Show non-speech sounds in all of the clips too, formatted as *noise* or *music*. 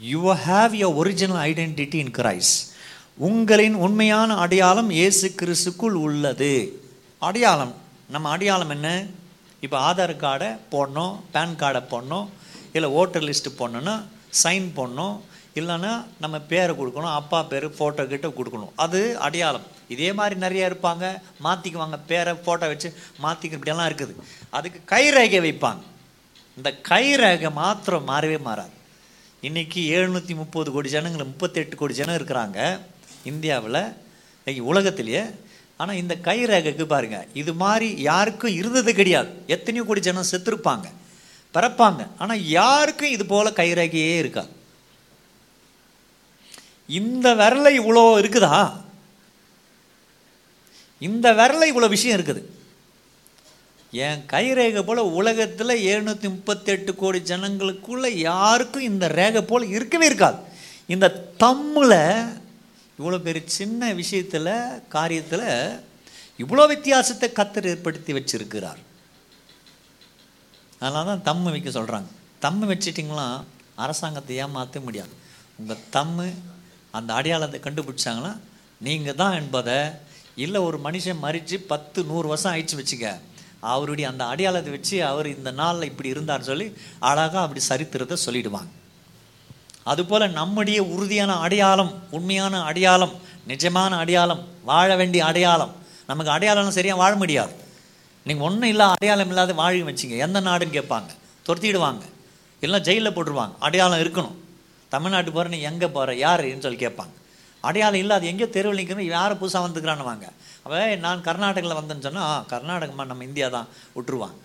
You have your original identity in Christ உங்களின் உண்மையான அடையாளம் இயேசு கிறிஸ்துக்குள் உள்ளது. அடையாளம். நம்ம அடையாளம் என்ன? இப்போ ஆதார் கார்டை போடணும் பேன் கார்டை போடணும் இல்லை ஓட்டர் லிஸ்ட்டு போடணுன்னா சைன் போடணும் இல்லைன்னா நம்ம பேரை கொடுக்கணும் அப்பா பேர் ஃபோட்டோ கிட்ட கொடுக்கணும். அது அடையாளம். இதே மாதிரி நிறைய இருப்பாங்க. மாற்றிக்குவாங்க பேரை ஃபோட்டோ வச்சு மாற்றிக்க இப்படியெல்லாம் இருக்குது. அதுக்கு கைரேகை வைப்பாங்க. இந்த கைரேகை மாத்திரம் மாறவே மாறாது. இன்றைக்கி எழுநூற்றி முப்பது கோடி ஜனங்கள் முப்பத்தெட்டு கோடி ஜனம் இருக்கிறாங்க இந்தியாவில் உலகத்திலேயே. ஆனால் இந்த கை ரேகைக்கு பாருங்கள் இது மாதிரி யாருக்கும் இருந்தது கிடையாது. எத்தனையோ கோடி ஜனம் செத்துருப்பாங்க பிறப்பாங்க. ஆனால் யாருக்கும் இது போல் கை ரேகையே இருக்கா இந்த விரலை இவ்வளோ இருக்குதா? இந்த விரலை இவ்வளோ விஷயம் இருக்குது. என் கைரேகை போல் உலகத்தில் எழுநூற்றி முப்பத்தெட்டு கோடி ஜனங்களுக்குள்ளே யாருக்கும் இந்த ரேகை போல் இருக்கவே இருக்காது. இந்த தம்மில் இவ்வளோ பெரிய சின்ன விஷயத்தில் காரியத்தில் இவ்வளோ வித்தியாசத்தை கத்தர் ஏற்படுத்தி வச்சுருக்கிறார். அதனால தான் தம்மு வைக்க சொல்கிறாங்க தம்மு வச்சிட்டிங்களா அரசாங்கத்தை ஏமாற்ற முடியாது. உங்கள் தம்மு அந்த அடையாளத்தை கண்டுபிடிச்சாங்களா நீங்கள் தான் என்பதை இல்லை ஒரு மனுஷன் மறித்து பத்து நூறு வருஷம் ஆயிடுச்சு வச்சுக்க அவருடைய அந்த அடையாளத்தை வச்சு அவர் இந்த நாளில் இப்படி இருந்தார்னு சொல்லி அழகாக அப்படி சரித்திரத்தை சொல்லிடுவாங்க. அதுபோல் நம்முடைய உறுதியான அடையாளம் உண்மையான அடையாளம் நிஜமான அடையாளம் வாழ வேண்டிய அடையாளம். நமக்கு அடையாளம் சரியாக வாழ முடியாது. நீங்கள் ஒன்றும் இல்லை அடையாளம் இல்லாத வாழ வச்சிங்க. எந்த நாடுன்னு கேட்பாங்க. துரத்திடுவாங்க. இல்லைன்னா ஜெயிலில் போட்டுருவாங்க. அடையாளம் இருக்கணும். தமிழ்நாட்டு போகிற நீ எங்கே போகிற யாருன்னு சொல்லி கேட்பாங்க. அடையாளம் இல்லை. அது எங்கேயோ தெருவில் நிற்கணும் யாரை புதுசாக வந்துக்கிறான்னு வாங்க அப்போ நான் கர்நாடகாவில் வந்தேன்னு சொன்னால் கர்நாடகமாக நம்ம இந்தியா தான் விட்டுருவாங்க.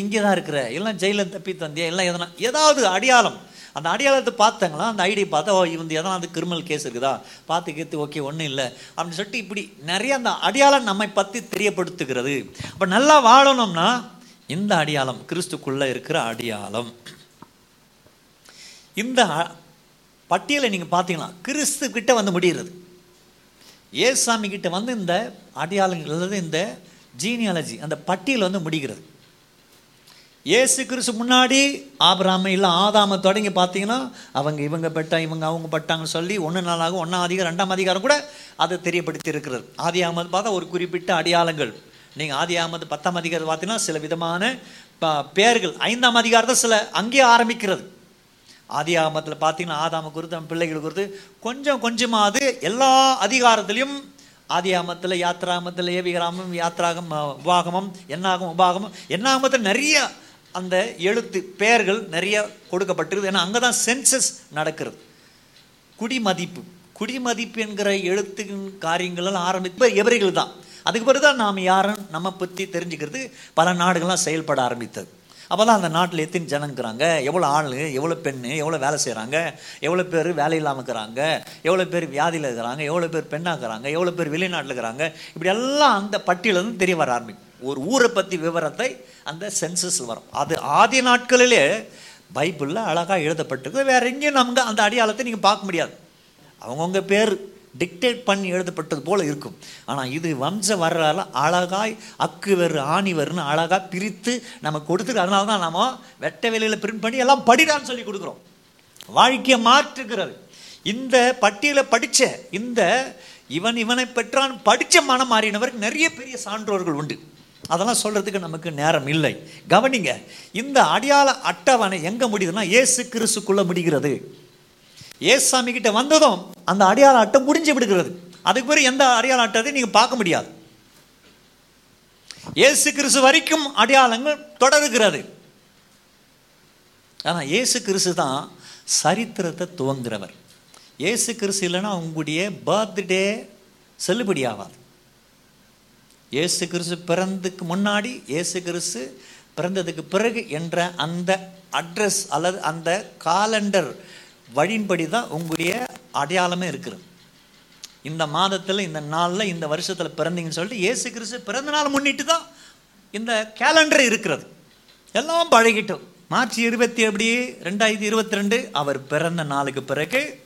இங்கே தான் இருக்கிற எல்லாம் ஜெயிலில் தப்பி தந்தியா? எல்லாம் எதனா ஏதாவது அடையாளம். அந்த அடையாளத்தை பார்த்தாங்களா? அந்த ஐடி பார்த்தா ஓ இவங்க எதனா அது கிரிமினல் கேஸ் இருக்குதா? பார்த்து கேத்து ஓகே ஒன்றும் இல்லை. அப்படின்னு சொல்லிட்டு இப்படி நிறைய அந்த அடையாளம் நம்மை பற்றி தெரியப்படுத்துகிறது. அப்போ நல்லா வாழணும்னா இந்த அடையாளம் கிறிஸ்துக்குள்ளே இருக்கிற அடையாளம். இந்த பட்டியலை நீங்கள் பார்த்தீங்கன்னா கிறிஸ்து கிட்டே வந்து முடிகிறது. ஏசாமி கிட்ட வந்து இந்த அடையாளங்கள் அல்லது இந்த ஜீனியாலஜி அந்த பட்டியல் வந்து முடிகிறது. ஏசு கிறிஸ்து முன்னாடி ஆபிராம இல்லை ஆதாம தொடங்கி பார்த்தீங்கன்னா அவங்க இவங்க பெட்டா இவங்க அவங்க பட்டாங்கன்னு சொல்லி ஒன்று நாளாக ஒன்றாம் அதிகாரம் ரெண்டாம் அதிகாரம் கூட அதை தெரியப்படுத்தி இருக்கிறது ஆதி ஆமது பார்த்தா ஒரு குறிப்பிட்ட அடையாளங்கள். நீங்கள் ஆதி ஆமது பத்தாம் அதிகாரம் பார்த்தீங்கன்னா சில விதமான ப- பெயர்கள். ஐந்தாம் அதிகாரத்தை சில அங்கேயே ஆரம்பிக்கிறது. ஆதி ஆகமத்தில் பார்த்தீங்கன்னா ஆதாம குறித்து நம்ம பிள்ளைகள் குறித்து கொஞ்சம் கொஞ்சமாவது எல்லா அதிகாரத்திலையும் ஆதி ஆமத்தில் யாத்ராமத்தில் ஏவிகிராமம் யாத்ராகம் உபாகமம் என்னாகும் உபாகமம் என்னாகமத்தில் நிறைய அந்த எழுத்து பெயர்கள் நிறைய கொடுக்கப்பட்டிருக்குது. ஏன்னா அங்கே தான் சென்சஸ் நடக்கிறது. குடிமதிப்பு. குடிமதிப்பு என்கிற எழுத்து காரியங்களெல்லாம் ஆரம்பித்து எவரிகள் தான் அதுக்கு பிறகு தான் நாம் யாரும் நம்ம பற்றி தெரிஞ்சுக்கிறது பல நாடுகள்லாம் செயல்பட ஆரம்பித்தது. அப்போ தான் அந்த நாட்டில் எத்தனை ஜனங்கிறாங்க எவ்வளோ ஆள் எவ்வளோ பெண்ணு எவ்வளோ வேலை செய்கிறாங்க எவ்வளோ பேர் வேலை இல்லாமல் இருக்கிறாங்க? எவ்வளோ பேர் வியாதியில் இருக்கிறாங்க? எவ்வளோ பேர் பெண்ணாக்குறாங்க எவ்வளோ பேர் வெளிநாட்டில் இருக்கிறாங்க? இப்படி எல்லாம் அந்த பட்டியலேருந்து தெரிய வர ஆரம்பிக்கும். ஒரு ஊரை பற்றி விவரத்தை அந்த சென்சஸ் வரும். அது ஆதி நாட்களிலே பைபிளில் அழகாக எழுதப்பட்டிருக்கு வேற எங்கேயும் நமக்கு அந்த அடையாளத்தை நீங்கள் பார்க்க முடியாது. அவங்கவுங்க பேர். டிக்டேட் பண்ணி எழுதப்பட்டது போல் இருக்கும். ஆனால் இது வம்ச வரலாறு அழகாய் அக்கு ஆணிவர்னு ஆணி வருன்னு அழகாக பிரித்து நம்ம கொடுத்துருக்கு அதனால தான் நம்ம வெட்ட வெளியில் பிரிண்ட் பண்ணி எல்லாம் படிடான்னு சொல்லி கொடுக்குறோம். வாழ்க்கையை மாற்றுகிறது. இந்த பட்டியலை படித்த இந்த இவன் இவனை பெற்றான் படித்த மனம் மாறினவருக்கு நிறைய பெரிய சான்றோர்கள் உண்டு. அதெல்லாம் சொல்கிறதுக்கு நமக்கு நேரம் இல்லை. கவனிங்க இந்த அடையாள அட்டவணை எங்கே முடியுதுன்னா ஏசு கிறிஸுக்குள்ளே முடிகிறது. ஏசாமி கிட்ட வந்ததும் அந்த அடையாள அட்டை முடிஞ்சு விடுகிறது. அதுக்கு பிறகு எந்த அடையாள அட்டத்தை நீங்கள் பார்க்க முடியாது. இயேசு கிறிஸ்து வரைக்கும் அடையாளங்கள் தொடருகிறது. ஆனால் இயேசு கிறிஸ்து தான் சரித்திரத்தை துவங்குறவர். இயேசு கிறிஸ்து இல்லைன்னா உங்களுடைய பர்த்டே செல்லுபடி ஆகாது. இயேசு கிறிஸ்து பிறந்துக்கு முன்னாடி இயேசு கிறிஸ்து பிறந்ததுக்கு பிறகு என்ற அந்த அட்ரஸ் அல்லது அந்த காலண்டர் வழியின்படி தான் உங்களுடைய அடையாளமே இருக்கிறது. இந்த மாதத்தில் இந்த நாளில் இந்த வருஷத்தில் பிறந்தீங்கன்னு சொல்லிட்டு ஏசு கிறிஸ்து பிறந்த நாள் முன்னிட்டு தான் இந்த கேலண்டர் இருக்கிறது. எல்லாம் பழகிட்டோம். மார்ச் இருபத்தி எப்படி ரெண்டாயிரத்தி இருபத்தி ரெண்டு அவர் பிறந்த நாளுக்கு பிறகு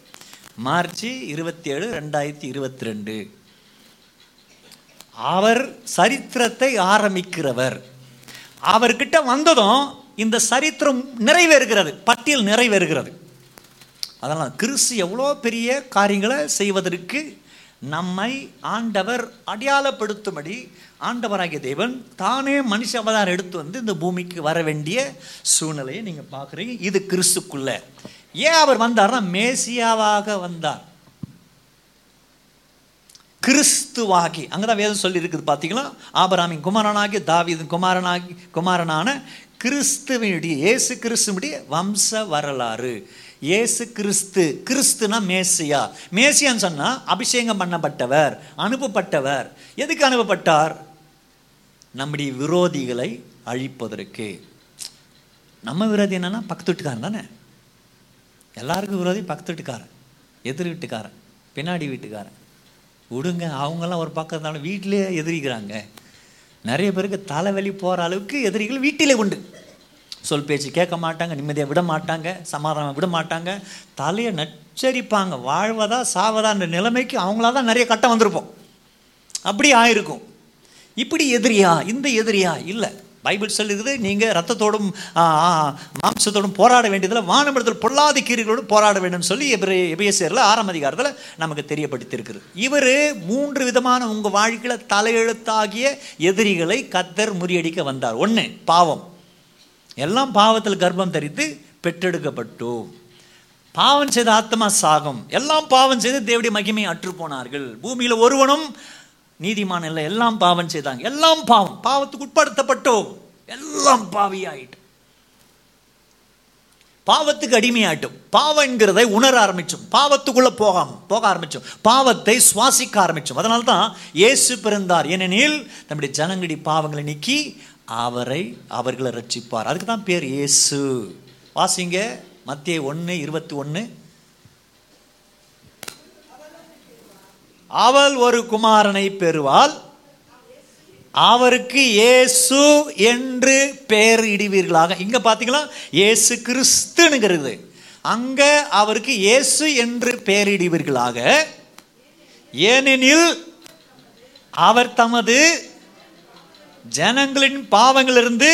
மார்ச் இருபத்தி ஏழு ரெண்டாயிரத்தி இருபத்தி ரெண்டு அவர் சரித்திரத்தை ஆரம்பிக்கிறவர். அவர்கிட்ட வந்ததும் இந்த சரித்திரம் நிறைவேறுகிறது பட்டியல் நிறைவேறுகிறது. அதனால் கிறிஸ்து எவ்வளோ பெரிய காரியங்களை செய்வதற்கு நம்மை ஆண்டவர் அடையாளப்படுத்தும்படி ஆண்டவராகிய தேவன் தானே மனுஷ அவதாரம் எடுத்து வந்து இந்த பூமிக்கு வர வேண்டிய சூழ்நிலையை நீங்கள் பார்க்குறீங்க. இது கிறிஸ்துக்குள்ள. ஏன் அவர் வந்தார்னா மேசியாவாக வந்தார். கிறிஸ்துவாகி. அங்கே தான் வேதம் சொல்லி இருக்குது பார்த்தீங்களா? ஆபராமின் குமாரனாகி தாவீதின் குமாரனாகி குமாரனான கிறிஸ்துவனுடைய இயேசு கிறிஸ்துவனுடைய வம்ச வரலாறு. இயேசு கிறிஸ்து கிறிஸ்துனா மேசியா. மேசியான்னு சொன்னால் அபிஷேகம் பண்ணப்பட்டவர் அனுப்பப்பட்டவர். எதுக்கு அனுப்பப்பட்டார்? நம்முடைய விரோதிகளை அழிப்பதற்கு. நம்ம விரோதி என்னன்னா பக்கத்து வீட்டுக்காரன் தானே. எல்லாருக்கும் விரோதி பக்கத்து வீட்டுக்காரன் எதிர் வீட்டுக்காரன் பின்னாடி வீட்டுக்காரன். விடுங்க அவங்கெல்லாம் ஒரு பக்கம் இருந்தாலும் வீட்டிலே எதிரிக்கிறாங்க. நிறைய பேருக்கு தலைவலி போகிற அளவுக்கு எதிரிகள் வீட்டிலே உண்டு. சொல் பேச்சு கேட்க மாட்டாங்க நிம்மதியாக விட மாட்டாங்க சமாதானம் விட மாட்டாங்க. தலையை நச்சரிப்பாங்க வாழ்வதா சாவதான்ற நிலைமைக்கு அவங்களா தான் நிறைய கட்டம் வந்திருப்போம். அப்படி ஆயிருக்கும். இப்படி எதிரியா? இந்த எதிரியா? இல்லை. பைபிள் சொல்லுகிறது நீங்கள் ரத்தத்தோடும் மாம்சத்தோடும் போராட வேண்டியதில் வானமிடத்தில் பொல்லாத கீரிகளோடு போராட வேண்டும்னு சொல்லி எபிரே எபிஎஸ்ஆரில் ஆறாம் அதிகாரத்தில் நமக்கு தெரியப்படுத்தியிருக்கிறது. இவர் மூன்று விதமான உங்கள் வாழ்க்கையில் தலையெழுத்தாகிய எதிரிகளை கத்தர் முறியடிக்க வந்தார். ஒன்று பாவம். எல்லாம் பாவத்தில் கர்ப்பம் தரித்து பெற்றெடுக்கப்பட்டோம். பாவம் செய்த ஆத்மா சாகம். எல்லாம் பாவம் செய்து தேவடைய மகிமை அற்று போனார்கள். பூமியில் ஒருவனும் நீதிமான இல்லை. எல்லாம் பாவம் செய்தாங்க. எல்லாம் பாவம். பாவத்துக்கு உட்படுத்தப்பட்டோம். எல்லாம் பாவியாயிட்டு. பாவத்துக்கு அடிமையாட்டும் பாவங்கிறதை உணர ஆரம்பிச்சோம். பாவத்துக்குள்ளே போகாம போக ஆரம்பிச்சோம். பாவத்தை சுவாசிக்க ஆரம்பிச்சோம். அதனால தான் இயேசு பிறந்தார். ஏனெனில் நம்முடைய ஜனங்கடி பாவங்களை நீக்கி அவரை அவர்களை ரட்சிப்பார். அதுக்கு தான் பேர் இயேசு. வாசிங்க மத்திய ஒன்று இருபத்தி ஒன்று அவள் ஒரு குமாரனை பெறுவாள். அவருக்கு இயேசு என்று பெயர் இடுவீர்களாக. இங்க பாத்தீங்களா? இயேசு கிறிஸ்துனுங்கிறது அங்க அவருக்கு இயேசு என்று பெயரிடுவீர்களாக ஏனெனில் அவர் தமது ஜனங்களின் பாவங்களிலிருந்து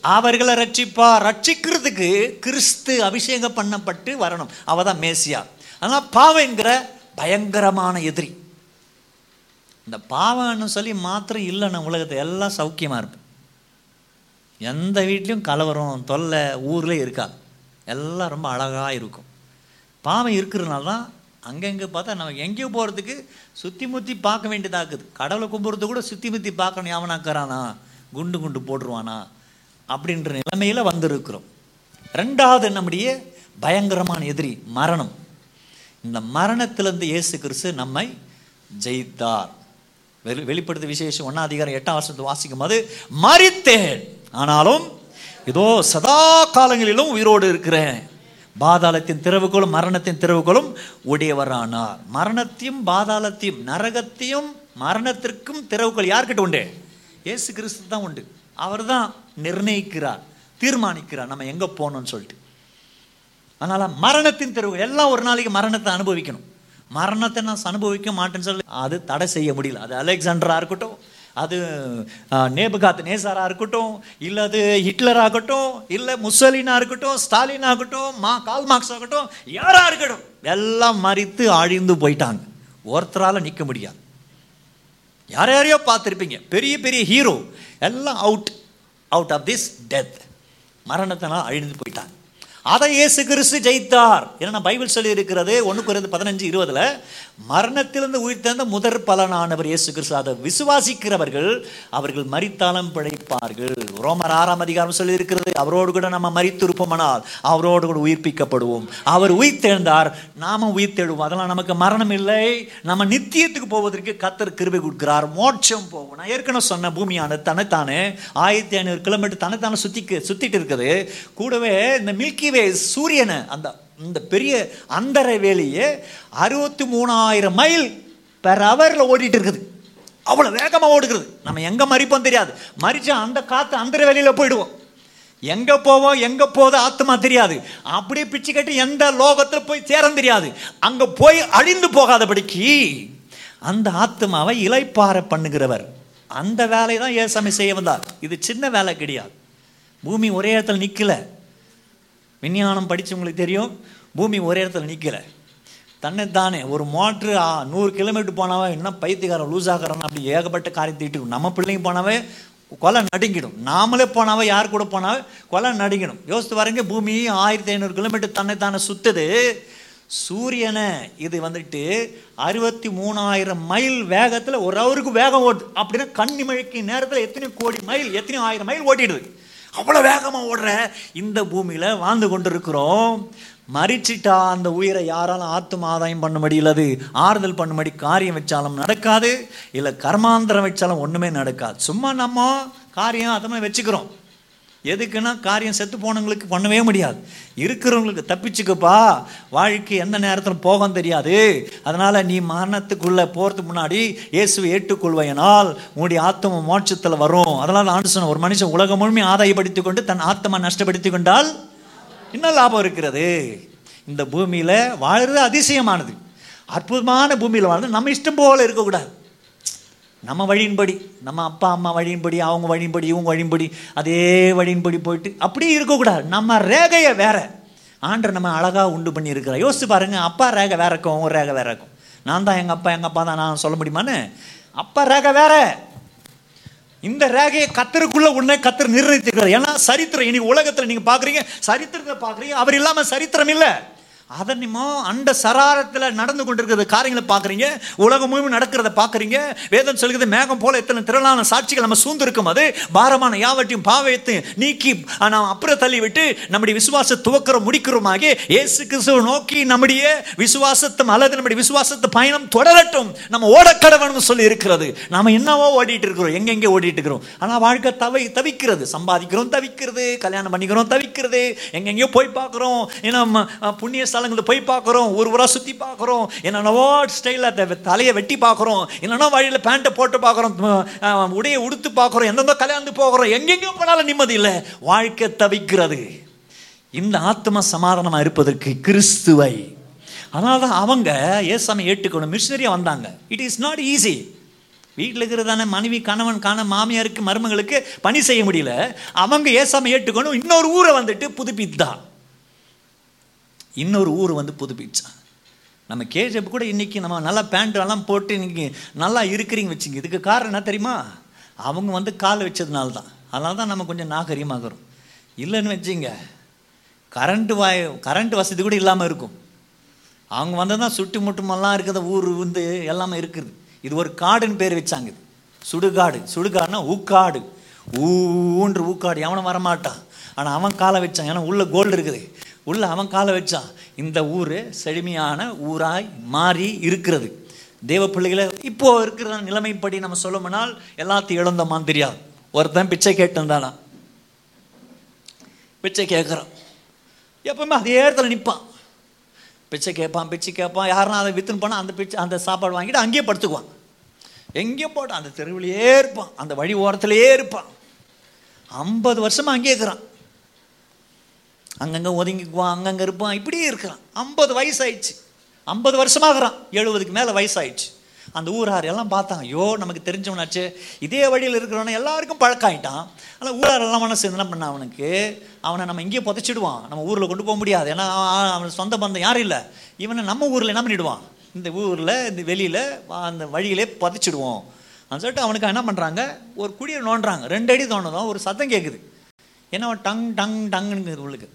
அவர்களை ரட்சிப்பா ரட்சிக்கிறதுக்கு கிறிஸ்து அபிஷேகம் பண்ணப்பட்டு வரணும். அவ தான் மேசியா ஆனால் பாவங்கிற பயங்கரமான எதிரி. இந்த பாவம்னு சொல்லி மாத்திரம் இல்லை நம்ம உலகத்தை எல்லாம் சௌக்கியமாக இருப்பேன் எந்த வீட்லேயும் கலவரம் தொல்லை ஊரில் இருக்கா. எல்லாம் ரொம்ப அழகாக இருக்கும். பாவம் இருக்கிறதுனால தான் அங்கங்கே பார்த்தா நம்ம எங்கேயோ போகிறதுக்கு சுற்றி முற்றி பார்க்க வேண்டியதாக இருக்குது. கடவுளை கும்பிட்றது கூட சுற்றி முற்றி பார்க்கணும் யாவனாக்கிறானா குண்டு குண்டு போட்டுருவானா? அப்படின்ற நிலைமையில் வந்திருக்கிறோம். ரெண்டாவது நம்முடைய பயங்கரமான எதிரி? மரணம். இந்த மரணத்திலேருந்து இயேசு கிறிஸ்து நம்மை ஜெயித்தார். வெளி வெளிப்படுத்த விசேஷம் ஒன்றாம் அதிகாரம் எட்டாம் வருஷத்தை வாசிக்கும் போது மறித்தேன் ஆனாலும் இதோ சதா காலங்களிலும் உயிரோடு இருக்கிறேன். பாதாளத்தின் திறவுகளும் மரணத்தின் திறவுகளும் உடையவரானார். மரணத்தையும் பாதாளத்தையும் நரகத்தையும் மரணத்திற்கும் திறவுகள் யார்கிட்ட உண்டு? இயேசு கிறிஸ்து தான் உண்டு. அவர் தான் நிர்ணயிக்கிறார் தீர்மானிக்கிறார் நம்ம எங்கே போகணும்னு சொல்லிட்டு. அதனால் மரணத்தின் தெருவு எல்லாம் ஒரு நாளைக்கு மரணத்தை அனுபவிக்கணும். மரணத்தை நான் அனுபவிக்க மாட்டேன்னு சொல்லி அது தடை செய்ய முடியல. அது அலெக்சாண்டரா இருக்கட்டும் அது நேபுகாத் நேசாராக இருக்கட்டும் இல்லை அது ஹிட்லர் ஆகட்டும் இல்லை முசலினா இருக்கட்டும் ஸ்டாலின் ஆகட்டும் மா கால் மார்க்ஸ் ஆகட்டும் யாராக இருக்கட்டும் எல்லாம் மறித்து அழிந்து போயிட்டாங்க. ஒருத்தரால் நிற்க முடியாது. யார் யாரையோ பார்த்துருப்பீங்க. பெரிய பெரிய ஹீரோ எல்லாம் out out of this death மரணத்தினால் அழிந்து போயிட்டாங்க. அதை இயேசு கிறிஸ்து ஜெயித்தார். ஏன்னா பைபிள் சொல்லி இருக்கிறது ஒன்று குறைந்து பதினஞ்சு இருபதில் மரணத்திலிருந்து உயிர்த்தெழுந்த முதற் பலனானவர் இயேசு கிறிஸ்து அதை விசுவாசிக்கிறவர்கள் அவர்கள் மரித்தாலும் பிழைப்பார்கள். ரோமர் ஆறாம் அதிகாரம் சொல்லியிருக்கிறது அவரோடு கூட நம்ம மறித்திருப்போமானால் அவரோடு கூட உயிர்ப்பிக்கப்படுவோம். அவர் உயிர்த்தெழுந்தார் நாம உயிர்த்தெழுவோம் அதெல்லாம் நமக்கு மரணம் இல்லை. நம்ம நித்தியத்துக்கு போவதற்கு கத்தர் கிருபை கொடுக்கிறார். மோட்சம் போவோம். நான் ஏற்கனவே சொன்ன பூமியானது தன்னைத்தானே ஆயிரத்தி ஐநூறு கிலோமீட்டர் தன்னைத்தானே சுத்திக்கு சுத்திட்டு இருக்குது. கூடவே இந்த மில்கி வே சூரியனை அந்த இந்த பெரிய அந்தர வேலையே அறுபத்தி மூணாயிரம் மைல் பெர் ஹவரில் ஓடிட்டு இருக்குது. அவ்வளோ வேகமாக ஓடுகிறது. நம்ம எங்கே மறிப்போம் தெரியாது. மறிச்சா அந்த காற்று அந்தர வேலையில் போயிடுவோம். எங்கே போவோம் எங்கே போதோ ஆத்மா தெரியாது. அப்படியே பிச்சு கட்டி எந்த லோகத்தில் போய் சேரம் தெரியாது. அங்கே போய் அழிந்து போகாதபடிக்கு அந்த ஆத்மாவை இலைப்பார பண்ணுகிறவர். அந்த வேலையை தான் ஏசாமி செய்ய வந்தார். இது சின்ன வேலை கிடையாது. பூமி ஒரே இடத்துல நிற்கல விஞ்ஞானம் படித்தவங்களுக்கு தெரியும். பூமி ஒரே இடத்துல நிற்கலை தன்னைத்தானே ஒரு மோட்ரு நூறு கிலோமீட்டர் போனாவே என்ன பைத்தியக்காரன் லூசாகிறன் அப்படி ஏகப்பட்ட காரியத்தை நம்ம பிள்ளைங்க போனாவே கொலை நடுங்கிடும். நாமளே போனாவே யார் கூட போனாவே கொலை நடுங்கிடும். யோசித்து வரங்க பூமி ஆயிரத்தி ஐநூறு கிலோமீட்டர் தன்னைத்தானே சுத்துது. சூரியனை இது வந்துட்டு அறுபத்தி மூணாயிரம் மைல் வேகத்தில் ஒரு அவருக்கு வேகம் ஓடுது அப்படின்னா கண்ணிமழைக்கு நேரத்தில் எத்தனை கோடி மைல் எத்தனை ஆயிரம் மைல் ஓட்டிடுது. அவ்வளோ வேகமாக ஓடுற இந்த பூமியில் வாழ்ந்து கொண்டிருக்கிறோம். மறிச்சிட்டா அந்த உயிரை யாராலும் ஆத்தும் ஆதாயம் பண்ண முடியலது ஆறுதல் பண்ணும்படி காரியம் வச்சாலும் நடக்காது. இல்லை கர்மாந்திரம் வச்சாலும் ஒன்றுமே நடக்காது. சும்மா நம்ம காரியம் அதை மாதிரி வச்சுக்கிறோம். எதுக்குன்னா காரியம் செத்து போனவங்களுக்கு பண்ணவே முடியாது. இருக்கிறவங்களுக்கு தப்பிச்சுக்கப்பா. வாழ்க்கை எந்த நேரத்தில் போகும் தெரியாது. அதனால் நீ மரணத்துக்குள்ளே போகிறதுக்கு முன்னாடி இயேசுவை ஏற்றுக்கொள்வையனால் உன்னுடைய ஆத்ம மோட்சத்தில் வரும். அதனால் ஆண்டு சொன்ன ஒரு மனுஷன் உலகம் முழுமையும் ஆதாயப்படுத்தி கொண்டு தன் ஆத்மா நஷ்டப்படுத்தி கொண்டால் என்ன லாபம் இருக்கிறது? இந்த பூமியில் வாழ்கிறது அதிசயமானது. அற்புதமான பூமியில் வாழ்ந்து நம்ம இஷ்டம் போல இருக்கக்கூடாது. நம்ம வழியின்படி நம்ம அப்பா அம்மா வழியின்படி அவங்க வழியின்படி இவங்க வழியின்படி அதே வழியின்படி போயிட்டு அப்படியே இருக்கக்கூடாது. நம்ம ரேகையை வேற. ஆண்டர் நம்ம அழகாக உண்டு பண்ணியிருக்கிறோம் யோசிச்சு பாருங்கள் அப்பா ரேகை வேற இருக்கும் உங்க ரேகை வேற இருக்கும். நான் தான் எங்கள் அப்பா எங்கள் அப்பா தான் நான் சொல்ல முடியுமான்னு? அப்பா ரேகை வேற. இந்த ரேகையை கத்தருக்குள்ள உன்னை கத்தர் நிர்ணயித்திருக்கிறார். ஏன்னா சரித்திரம் இனி உலகத்தில் நீங்கள் பார்க்குறீங்க சரித்திரத்தை பார்க்குறீங்க அவர் இல்லாமல் சரித்திரம் இல்லை. அதன் நிமித்தம் அண்ட சராரத்தில் நடந்து கொண்டிருக்கிற காரியங்களை பார்க்குறீங்க உலகம் முழுவதும் நடக்கிறத பார்க்குறீங்க வேதம் சொல்கிறது மேகம் போல எத்தனை திரளான சாட்சிகள் நம்ம சூழ்ந்திருக்கும் அது. பாரமான யாவற்றையும் பாவத்தை நீக்கி நாம் அப்புறம் தள்ளி விட்டு நம்முடைய விசுவாச துவக்கிற முடிக்கிறோமாகி இயேசு கிறிஸ்துவை நோக்கி நம்முடைய விசுவாசத்தை அல்லது நம்முடைய விசுவாசத்தை பயணம் தொடரட்டும். நம்ம ஓடக்கடவன் சொல்லி இருக்கிறது. நாம் என்னவோ ஓடிட்டு இருக்கிறோம் எங்கெங்கே ஓடிட்டு இருக்கிறோம். ஆனால் வாழ்க்கை தவை தவிக்கிறது. சம்பாதிக்கிறோம் தவிக்கிறது. கல்யாணம் பண்ணிக்கிறோம் தவிக்கிறது. எங்கெங்கேயோ போய் பார்க்குறோம். ஏன்னா புண்ணிய ஸ்தலங்களை போய் பார்க்குறோம் ஒரு ஊராக சுற்றி பார்க்குறோம் என்னென்னவோ ஸ்டைலில் தலையை வெட்டி பார்க்குறோம் என்னென்ன வழியில் பேண்ட்டை போட்டு பார்க்குறோம் உடையை உடுத்து பார்க்குறோம் எந்தெந்த கல்யாணத்துக்கு போகிறோம் எங்கெங்கேயோ போனாலும் நிம்மதி இல்லை. வாழ்க்கை தவிக்கிறது. இந்த ஆத்ம சமாதானமாக இருப்பதற்கு கிறிஸ்துவை. அதனால தான் அவங்க ஏசாமி ஏற்றுக்கணும் மிஷினரியாக வந்தாங்க. இட் இஸ் நாட் ஈஸி வீட்டில் இருக்கிறதான மனைவி கணவன் காண மாமியாருக்கு மருமகளுக்கு பணி செய்ய முடியல. அவங்க ஏசாமி ஏற்றுக்கணும் இன்னொரு ஊரை வந்துட்டு புதுப்பித்தான். இன்னொரு ஊர் வந்து புதுப்பிச்சான் நம்ம கேஜப் கூட இன்றைக்கி நம்ம நல்லா பேண்ட்டெல்லாம் போட்டு இன்னைக்கு நல்லா இருக்கிறீங்க வச்சுங்க. இதுக்கு காரணம் என்ன தெரியுமா? அவங்க வந்து கால் வச்சதுனால தான். அதனால தான் நம்ம கொஞ்சம் நாகரிகமாகிறோம். இல்லைன்னு வச்சுங்க கரண்ட்டு வாய் கரண்ட் வசதி கூட இல்லாமல் இருக்கும். அவங்க வந்து தான் சுட்டு முட்டுமெல்லாம் இருக்கிற ஊர் வந்து எல்லாமே இருக்குது. இது ஒரு காடுன்னு பேர் வச்சாங்க இது. சுடுகாடு. சுடுகாடுனா ஊக்காடு. ஊன்று ஊக்காடு. எவனும் வரமாட்டான். ஆனால் அவன் காலை வச்சான். ஏன்னா உள்ளே கோல்டு இருக்குது. உள்ளே அவன் காலை வச்சான். இந்த ஊர் செழுமையான ஊராய் மாறி இருக்கிறது. தேவ பிள்ளைகளை இப்போ இருக்கிற நிலைமைப்படி நம்ம சொல்லமுன்னால் எல்லாத்தையும் இழந்தோமான்னு தெரியாது ஒருத்தன் பிச்சை கேட்டு தானா பிச்சை கேட்குறான். எப்பவுமே அதே இடத்துல நிற்பான். பிச்சை கேட்பான் பிச்சை கேட்பான். யாருன்னா அதை வித்துன்னு போனால் அந்த பிச்சை அந்த சாப்பாடு வாங்கிட்டு அங்கேயே படுத்துக்குவான். எங்கேயும் போட்டான் அந்த தெருவிலேயே இருப்பான். அந்த வழி ஓரத்துலேயே இருப்பான். ஐம்பது வருஷமாக அங்கேயே இருக்கிறான். அங்கங்கே ஒதுங்கிக்குவான் அங்கங்கே இருப்பான் இப்படியே இருக்கிறான் ஐம்பது வயசாயிடுச்சு. ஐம்பது வருஷமாகறான். எழுபதுக்கு மேலே வயசாயிடுச்சு. அந்த ஊரார் எல்லாம் பார்த்தாங்க ஐயோ நமக்கு தெரிஞ்சவனாச்சு. இதே வழியில் இருக்கிறவன எல்லாருக்கும் பழக்காயிட்டான். ஆனால் ஊரார் எல்லாம் மனசு என்ன பண்ண அவனுக்கு? அவனை நம்ம இங்கேயே புதைச்சிடுவான். நம்ம ஊரில் கொண்டு போக முடியாது. ஏன்னா அவன் சொந்த பந்தம் யாரும் இல்லை. இவனை நம்ம ஊரில் என்ன பண்ணிடுவான்? இந்த ஊரில் இந்த வெளியில் அந்த வழியிலே புதைச்சிடுவோம். அப்படின்னு சொல்லிட்டு அவனுக்கு என்ன பண்ணுறாங்க ஒரு குடியை நோண்டுறாங்க. ரெண்டு அடி தோணுதான் ஒரு சத்தம் கேட்குது ஏன்னா டங் டங் டங்குங்கிறது உள்ளுக்கு.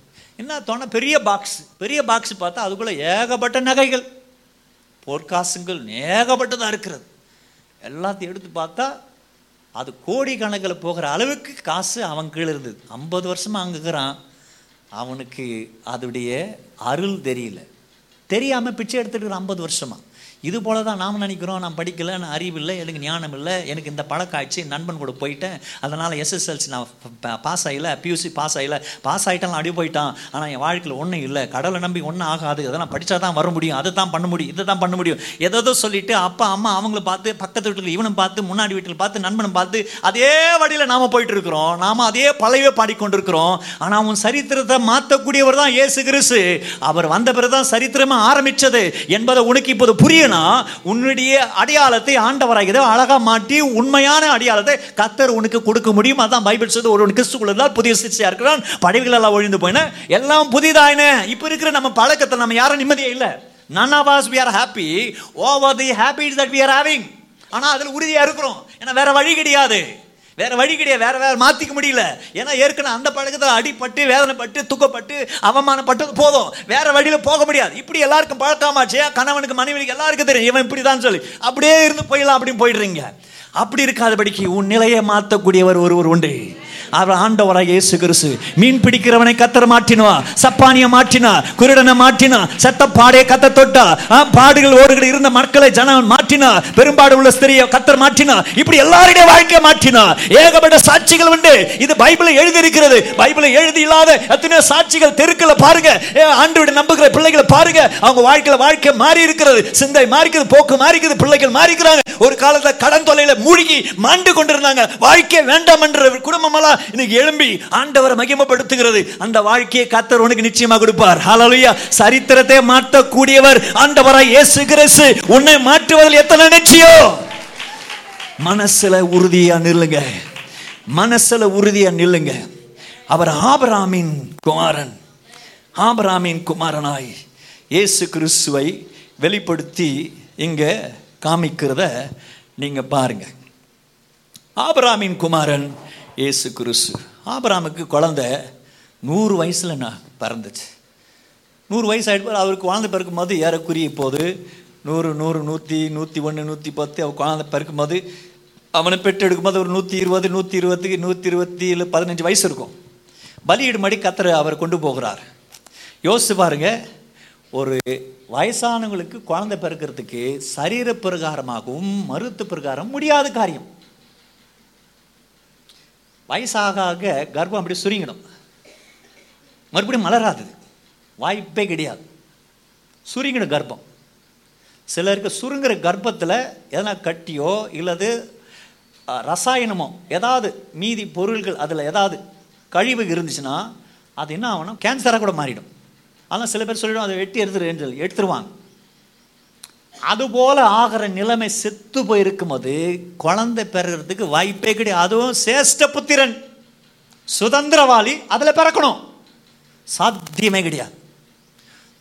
என்ன தோண பெரிய பாக்ஸ் பெரிய பாக்ஸ் பார்த்தா அதுக்குள்ளே ஏகப்பட்ட நகைகள். பொற்காசுங்கள் ஏகப்பட்டதாக இருக்கிறது. எல்லாத்தையும் எடுத்து பார்த்தா அது கோடி கணக்கில் போகிற அளவுக்கு காசு அவன் கீழே இருந்தது. ஐம்பது வருஷமாக அங்கே இருக்கிறான். அவனுக்கு அதோடைய அருள் தெரியல. தெரியாமல் பிச்சை எடுத்துட்டு ஐம்பது வருஷமாக இது போல தான் நாம் நினைக்கிறோம் நான் படிக்கல நான் அறிவு இல்லை எனக்கு ஞானம் இல்லை எனக்கு இந்த பழக்கம் நண்பன் கூட போயிட்டேன். அதனால் எஸ்எஸ்எல்சி நான் பாஸ் ஆகல பியூசி பாஸ் ஆகல. பாஸ் ஆகிட்டான் அடி போயிட்டான். ஆனால் என் வாழ்க்கையில் ஒன்றும் இல்லை. கடவுளை நம்பி ஒன்றும் ஆகாது. அதெல்லாம் படித்தா தான் வர முடியும். அதை தான் பண்ண முடியும். இதை தான் பண்ண முடியும். எதோ சொல்லிட்டு அப்பா அம்மா அவங்கள பார்த்து பக்கத்து வீட்டில் இவனும் பார்த்து முன்னாடி வீட்டில் பார்த்து நண்பனும் பார்த்து அதே வழியில் நாம் போயிட்டு இருக்கிறோம் நாம் அதே பழைய பாடிக்கொண்டிருக்கிறோம். ஆனால் அவன் சரித்திரத்தை மாற்றக்கூடியவர் தான் ஏசு கிறிசு அவர் வந்த பிறகு தான் சரித்திரமாக ஆரம்பித்தது என்பதை உனக்கு இப்போது புரியணும். இல்லைன்னா உன்னுடைய அடையாளத்தை ஆண்டவராக அழகா மாட்டி உண்மையான அடையாளத்தை கத்தர் உனக்கு கொடுக்க முடியும். அதான் பைபிள் சொல்லுது ஒரு கிறிஸ்துக்குள்ளதால் புதிய சிருஷ்டியா இருக்கிறான் படைவுகள் எல்லாம் ஒழிந்து போயின. எல்லாம் புதிதாயின இப்ப இருக்கிற நம்ம பழக்கத்தை நம்ம யாரும் நிம்மதியே இல்லை. None of us we are happy over the happy that we are having ஆனால் அதில் உறுதியாக இருக்கிறோம். ஏன்னா வேற வழி கிடையாது. வேற வழி கிடையாது வேற வேற மாத்திக்க முடியல. ஏன்னா ஏற்கனவே அந்த பழக்கத்தில் அடிப்பட்டு வேதனைப்பட்டு துக்கப்பட்டு அவமானப்பட்டது போதும். வேற வழியில போக முடியாது. இப்படி எல்லாருக்கும் பழக்கமாச்சு கணவனுக்கு மனைவிக்கு எல்லாருக்கும் தெரியும். இவன் இப்படிதான் சொல்லி. அப்படியே இருந்து போயிடலாம் அப்படின்னு போயிடுறீங்க. அப்படி இருக்காதபடிக்கு உன் நிலையை மாற்றக்கூடியவர் ஒருவர் உண்டு. அவர் ஆண்டவராக இயேசு கிறிஸ்து. மீன் பிடிக்கிறவனை கத்தர மாற்றினா சப்பானிய மாற்றினா குருடனை மாற்றினா செத்த பாடைய கத்த தொட்டா பாடுகள் ஓடுகள் இருந்த மக்களை ஜனவன் மாற்றினா பெரும்பாடு உள்ள ஸ்திரியை கத்தர் மாற்றினா இப்படி எல்லாருடைய வாழ்க்கையை மாற்றினா ஏகப்பட்ட சாட்சிகள் உண்டு. இது பைபிளை எழுதி இருக்கிறது பைபிளை எழுதி இல்லாத எத்தனையோ சாட்சிகள் தெருக்களை பாருங்க. ஆண்டு நம்புகிற பிள்ளைகளை பாருங்க. அவங்க வாழ்க்கையில வாழ்க்கை மாறி இருக்கிறது சிந்தை மாறிக்கிறது போக்கு மாறிக்கிறது பிள்ளைகள் மாறிக்கிறாங்க. ஒரு காலத்துல கடன் தொல்லையில மூழ்கி மாண்டு கொண்டிருந்தாங்க. வாழ்க்கை வேண்டாம் என்ற குடும்பமெல்லாம் இன்னைக்கு எழும்பி ஆண்டவரை மகிமப்படுத்துகிறது. அந்த வாழ்க்கையை கத்தர் உனக்கு நிச்சயமா கொடுப்பார். ஹalleluya சரித்திரத்தை மாற்றக்கூடியவர் ஆண்டவராய் இயேசு கிறிஸ்து. உன்னை மாற்றுவதில் எத்தனை நிச்சயம் மனசுல உறுதியா நில்லுங்க. மனசுல உறுதியா நில்லுங்க. அவர் ஆபராமின் குமாரன். ஆபராமின் குமாரனாய் இயேசு கிறிஸ்துவை வெளிப்படுத்தி இங்க காமிக்கிறத நீங்க பாருங்க. ஆபராமின் குமாரன் இயேசு கிறிஸ்து. ஆபராமுக்கு குழந்த நூறு வயசில் நான் பிறந்துச்சு. நூறு வயசு ஆகிட்டு அவருக்கு குழந்தை பிறக்கும் போது ஏறக்குரிய இப்போது நூறு நூறு நூற்றி நூற்றி ஒன்று நூற்றி பத்து அவர் குழந்தை பிறக்கும் போது அவனை பெற்றெடுக்கும் போது ஒரு நூற்றி இருபது நூற்றி இருபத்துக்கு நூற்றி இருபத்தி இல்லை பதினஞ்சு வயசு இருக்கும். பலியிடும்படி கத்தர் அவர் கொண்டு போகிறார். யோசித்து பாருங்க ஒரு வயசானவங்களுக்கு குழந்தை பிறக்கிறதுக்கு சரீர பிரகாரமாகவும் மருத்துவ பிரகாரம் முடியாத காரியம். வயசாக ஆக கர்ப்பம் அப்படி சுருங்கிடும். மறுபடியும் மலராது. வாய்ப்பே கிடையாது. சுருங்கிடும் கர்ப்பம். சிலருக்கு சுருங்குற கர்ப்பத்தில் எதனா கட்டியோ இல்லது ரசாயனமோ ஏதாவது மீதி பொருள்கள் அதில் ஏதாவது கழிவு இருந்துச்சுன்னா அது என்ன ஆகணும்? கேன்சராக கூட மாறிடும். ஆனால் சில பேர் சொல்லிடும் அதை வெட்டி எடுத்துருன்னு சொல்லி எடுத்துருவாங்க. அதுபோல ஆகிற நிலைமை செத்து போயிருக்கும் போது குழந்தை பெறுறதுக்கு வாய்ப்பே கிடையாது. அதுவும் சேஷ்ட புத்திரன். சுதந்திரவாளி அதில் பிறக்கணும். சாத்தியமே கிடையாது.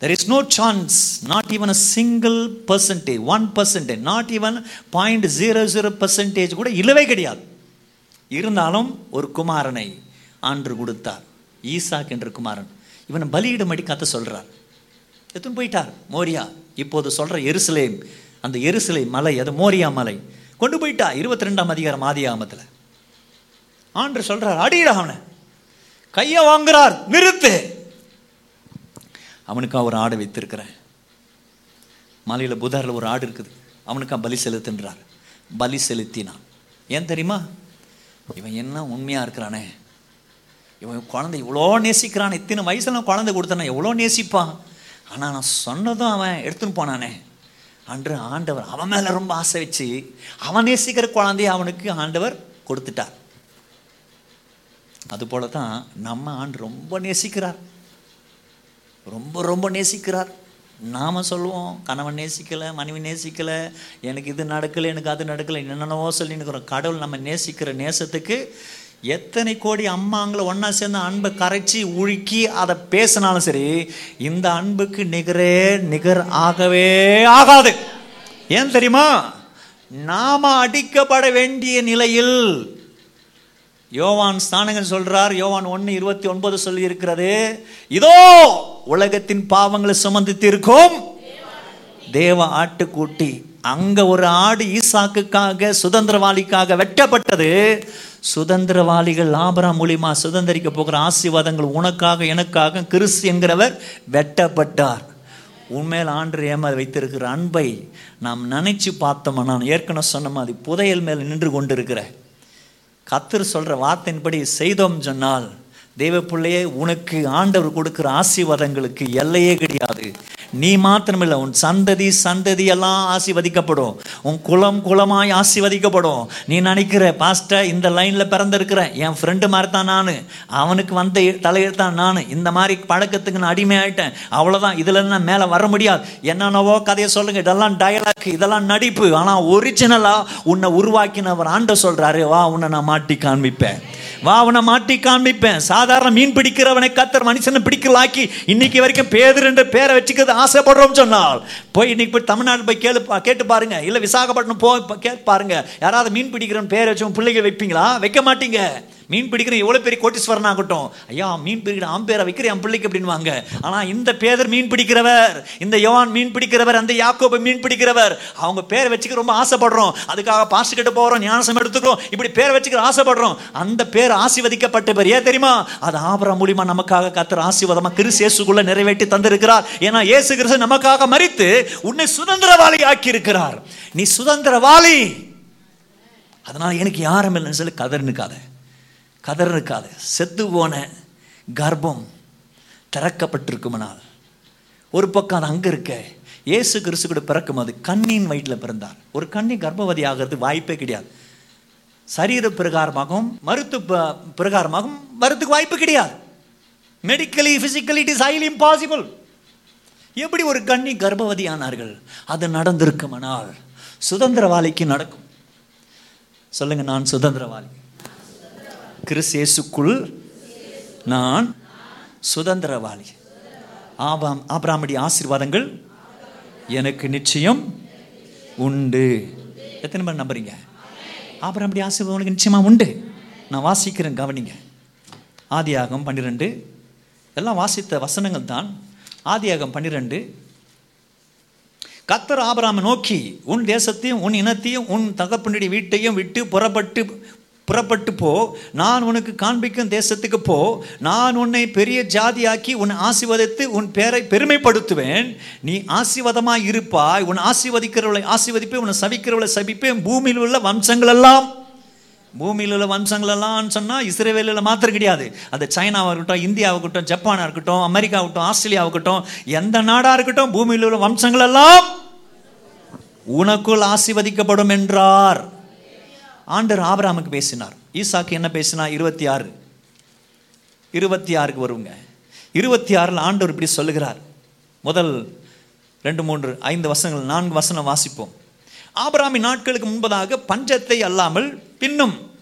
There is no chance not even a single percentage one percentage not even point zero zero percentage கூட இல்லவே கிடையாது. இருந்தாலும் ஒரு குமாரனை ஆண்டு கொடுத்தார். ஈசாக் என்ற குமாரன். இவனை பலியிடும்படி கதை சொல்கிறார் எத்தனை போயிட்டார் மோரியா. இப்போது சொல்ற எருசலேம் அந்த எருசலை மலை அது மோரியா மலை. கொண்டு போயிட்டா இருபத்தி ரெண்டாம் அதிகாரம் ஆதியாமத்தில் ஆண்டு சொல்கிறார் அடியிடா அவனை. கையை வாங்குறார் நிறுத்து. அவனுக்காக ஒரு ஆடை வைத்திருக்கிறேன். மலையில் புதாரில் ஒரு ஆடு இருக்குது. அவனுக்காக பலி செலுத்துன்றார். பலி செலுத்தினான். ஏன் தெரியுமா? இவன் என்ன உண்மையாக இருக்கிறானே? இவன் குழந்தை இவ்வளோ நேசிக்கிறான். இத்தனை வயசுல குழந்தை கொடுத்தானே எவ்வளோ நேசிப்பான்? ஆனால் நான் சொன்னதும் அவன் எடுத்துன்னு போனானே. அன்று ஆண்டவர் அவன் மேலே ரொம்ப ஆசை வச்சு அவன் நேசிக்கிற குழந்தைய அவனுக்கு ஆண்டவர் கொடுத்துட்டார். அதுபோல தான் நம்ம ஆண்டு ரொம்ப நேசிக்கிறார். ரொம்ப ரொம்ப நேசிக்கிறார். நாம் சொல்லுவோம் கணவன் நேசிக்கலை மனைவி நேசிக்கலை எனக்கு இது நடக்கலை எனக்கு அது நடக்கலை என்னென்னவோ சொல்லி இருக்கிறோம். கடவுள் நம்ம நேசிக்கிற நேசத்துக்கு எத்தனை கோடி அம்மாங்களை ஒன்றா சேர்ந்து அன்பை கரைச்சி உழுக்கி அதை பேசினாலும் சரி இந்த அன்புக்கு நிகரே நிகர் ஆகவே ஆகாது. ஏன் தெரியுமா? நாம அடிக்கப்பட வேண்டிய நிலையில் யோவான் ஸ்தானங்கள் சொல்றார் யோவான் ஒன்று இருபத்தி ஒன்பது சொல்லி இருக்கிறது இதோ உலகத்தின் பாவங்களை சுமந்து தீர்க்கும் தேவ ஆட்டுக்கூட்டி. அங்க ஒரு ஆடு ஈசாக்குக்காக சுதந்திரவாளிக்காக வெட்டப்பட்டது. சுதந்திரவாளிகள் லாபரா மூலியமா சுதந்திரிக்க போகிற ஆசீர்வாதங்கள் உனக்காக எனக்காக கிறிஸ் என்கிறவர் வெட்டப்பட்டார். உண்மையில் ஆண்டு ஏமா வைத்திருக்கிற அன்பை நாம் நினைச்சு பார்த்தோம்னா நான் ஏற்கனவே சொன்ன மாதிரி புதையல் மேல் நின்று கொண்டிருக்கிறேன் கத்தர் சொல்ற வார்த்தையின்படி செய்தோம் சொன்னால் தெய்வ பிள்ளையே உனக்கு ஆண்டவர் கொடுக்கிற ஆசீர்வாதங்களுக்கு எல்லையே கிடையாது. நீ மாத்திரமில்லை உன் சந்ததி சந்ததி எல்லாம் ஆசிர்வதிக்கப்படும். உன் குலம் குலமாய் ஆசிர்வதிக்கப்படும். நீ நினைக்கிற பாஸ்டர் இந்த லைனில் பிறந்திருக்கிறேன் என் ஃப்ரெண்டு மாதிரி தான் நான். அவனுக்கு வந்த தலையெழுத்தான் நான். இந்த மாதிரி பழக்கத்துக்கு நான் அடிமையாயிட்டேன். அவ்வளோதான் இதில் நான் மேலே வர முடியாது. என்னென்னவோ கதையை சொல்லுங்க. இதெல்லாம் டயலாக் இதெல்லாம் நடிப்பு. ஆனால் ஒரிஜினலாக உன்னை உருவாக்கினவர் ஆண்ட சொல்கிறாரு வா உன்னை நான் மாட்டி காண்பிப்பேன். வா அவனை மாட்டி காண்பிப்பேன். சாதாரண மீன் பிடிக்கிறவனை கத்தர் மனுஷனை பிடிக்கலாக்கி இன்னைக்கு வரைக்கும் பேதர் என்ற பேரை வச்சுக்கிறது ஆசைப்படுறோம் சொன்னால் போய் இன்னைக்கு போய் தமிழ்நாடு போய் கேளு பா- கேட்டு பாருங்க. இல்லை விசாகப்பட்டினம் போய் கேட்டு பாருங்க. யாராவது மீன் பிடிக்கிறவன் பேரை வச்சு பிள்ளைங்க வைப்பீங்களா? வைக்க மாட்டீங்க. மீன் பிடிக்கிற எவ்வளோ பெரிய கோட்டீஸ்வரன் ஆகட்டும். ஐயா மீன் பிடிக்கிற ஆம் பேரை வைக்கிற என் பிள்ளைக்கு அப்படின்வாங்க ஆனால் இந்த பேதர் மீன் பிடிக்கிறவர் இந்த யவான் மீன் பிடிக்கிறவர் அந்த யாக்கோபு மீன் பிடிக்கிறவர் அவங்க பேரை வச்சுக்க ரொம்ப ஆசைப்படுறோம். அதுக்காக பாஸ்ட் கிட்ட போகிறோம் ஞானசம் எடுத்துக்கிறோம். இப்படி பேரை வச்சுக்கிற ஆசைப்படுறோம். அந்த பேர் ஆசீர்வதிக்கப்பட்ட பேர். ஏன் தெரியுமா? அது ஆபரம் மூலியமாக நமக்காக கத்துற ஆசிவதமாக கிறிஸ் இயேசுக்குள்ள நிறைவேற்றி தந்திருக்கிறார். ஏன்னா இயேசு கிறிஸ்து நமக்காக மறித்து உன்னை சுதந்திரவாளி ஆக்கி இருக்கிறார் நீ சுதந்திரவாளி. அதனால் எனக்கு யாரும் இல்லைன்னு சொல்லி கதர்னுக்காத கதர்னுக்காத செத்து போன கர்ப்பம் திறக்கப்பட்டிருக்குமனால் ஒரு பக்கம் அது அங்கே இருக்க இயேசு கிறிஸ்து கூட பிறக்கும் அது கண்ணின் வயிற்றில் பிறந்தார். ஒரு கண்ணி கர்ப்பவதி ஆகிறது வாய்ப்பே கிடையாது. சரீர பிரகாரமாகவும் மருத்துவ ப- பிரகாரமாகவும் வரத்துக்கு வாய்ப்பு கிடையாது. Medically physically it is highly impossible எப்படி ஒரு கண்ணி கர்ப்பவதியானார்கள் அது நடந்திருக்குமானால் சுதந்திரவாளிக்கு நடக்கும். சொல்லுங்கள் நான் சுதந்திரவாளி. கிறிஸ்தேசுக்குள் நான் சுதந்திரவாளி. ஆபாம் ஆபிராமடி ஆசீர்வாதங்கள் எனக்கு நிச்சயம் உண்டு. எத்தனை பேர் நம்புறீங்க? ஆபிராமடி ஆசீர்வாதம் உனக்கு உண்டு. நான் வாசிக்கிறேன் கவனிங்க. ஆதியாகம் பன்னிரெண்டு. எல்லாம் வாசித்த வசனங்கள் தான். ஆதியாகம் பன்னிரெண்டு. கத்தர் ஆபராமை நோக்கி உன் தேசத்தையும் உன் இனத்தையும் உன் தகப்பனுடைய வீட்டையும் விட்டு புறப்பட்டு புறப்பட்டு போ. நான் உனக்கு காண்பிக்கும் தேசத்துக்கு போ. நான் உன்னை பெரிய ஜாதியாக்கி உன்னை ஆசிர்வதித்து உன் பேரை பெருமைப்படுத்துவேன். நீ ஆசிர்வாதமாக இருப்பாய். உன் ஆசிர்வதிக்கிறவளை ஆசிர்வதிப்பேன். உன்னை சபிக்கிறவளை சபிப்பேன். பூமியில் உள்ள வம்சங்கள் எல்லாம் பூமியில் உள்ள வம்சங்கள் சொன்னால் இஸ்ரேவேலில் மாத்திரம் கிடையாது. அது சைனாவாக இருக்கட்டும் இந்தியாவாக இருக்கட்டும் ஜப்பானாக இருக்கட்டும் அமெரிக்கா இருக்கட்டும் இருக்கட்டும் எந்த நாடாக இருக்கட்டும் பூமியில் உள்ள வம்சங்கள் எல்லாம் உனக்குள் ஆசிர்வதிக்கப்படும் என்றார். ஆண்டர் ஆபராமுக்கு பேசினார். ஈசாக்கு என்ன பேசினார் இருபத்தி ஆறு இருபத்தி ஆறுக்கு வருவங்க இருபத்தி ஆறில் ஆண்டவர் இப்படி சொல்லுகிறார். முதல் ரெண்டு மூன்று ஐந்து வசனங்கள் நான்கு வசனம் வாசிப்போம். ஆபராமி நாட்களுக்கு முன்பதாக பஞ்சத்தை அல்லாமல் பின்னும்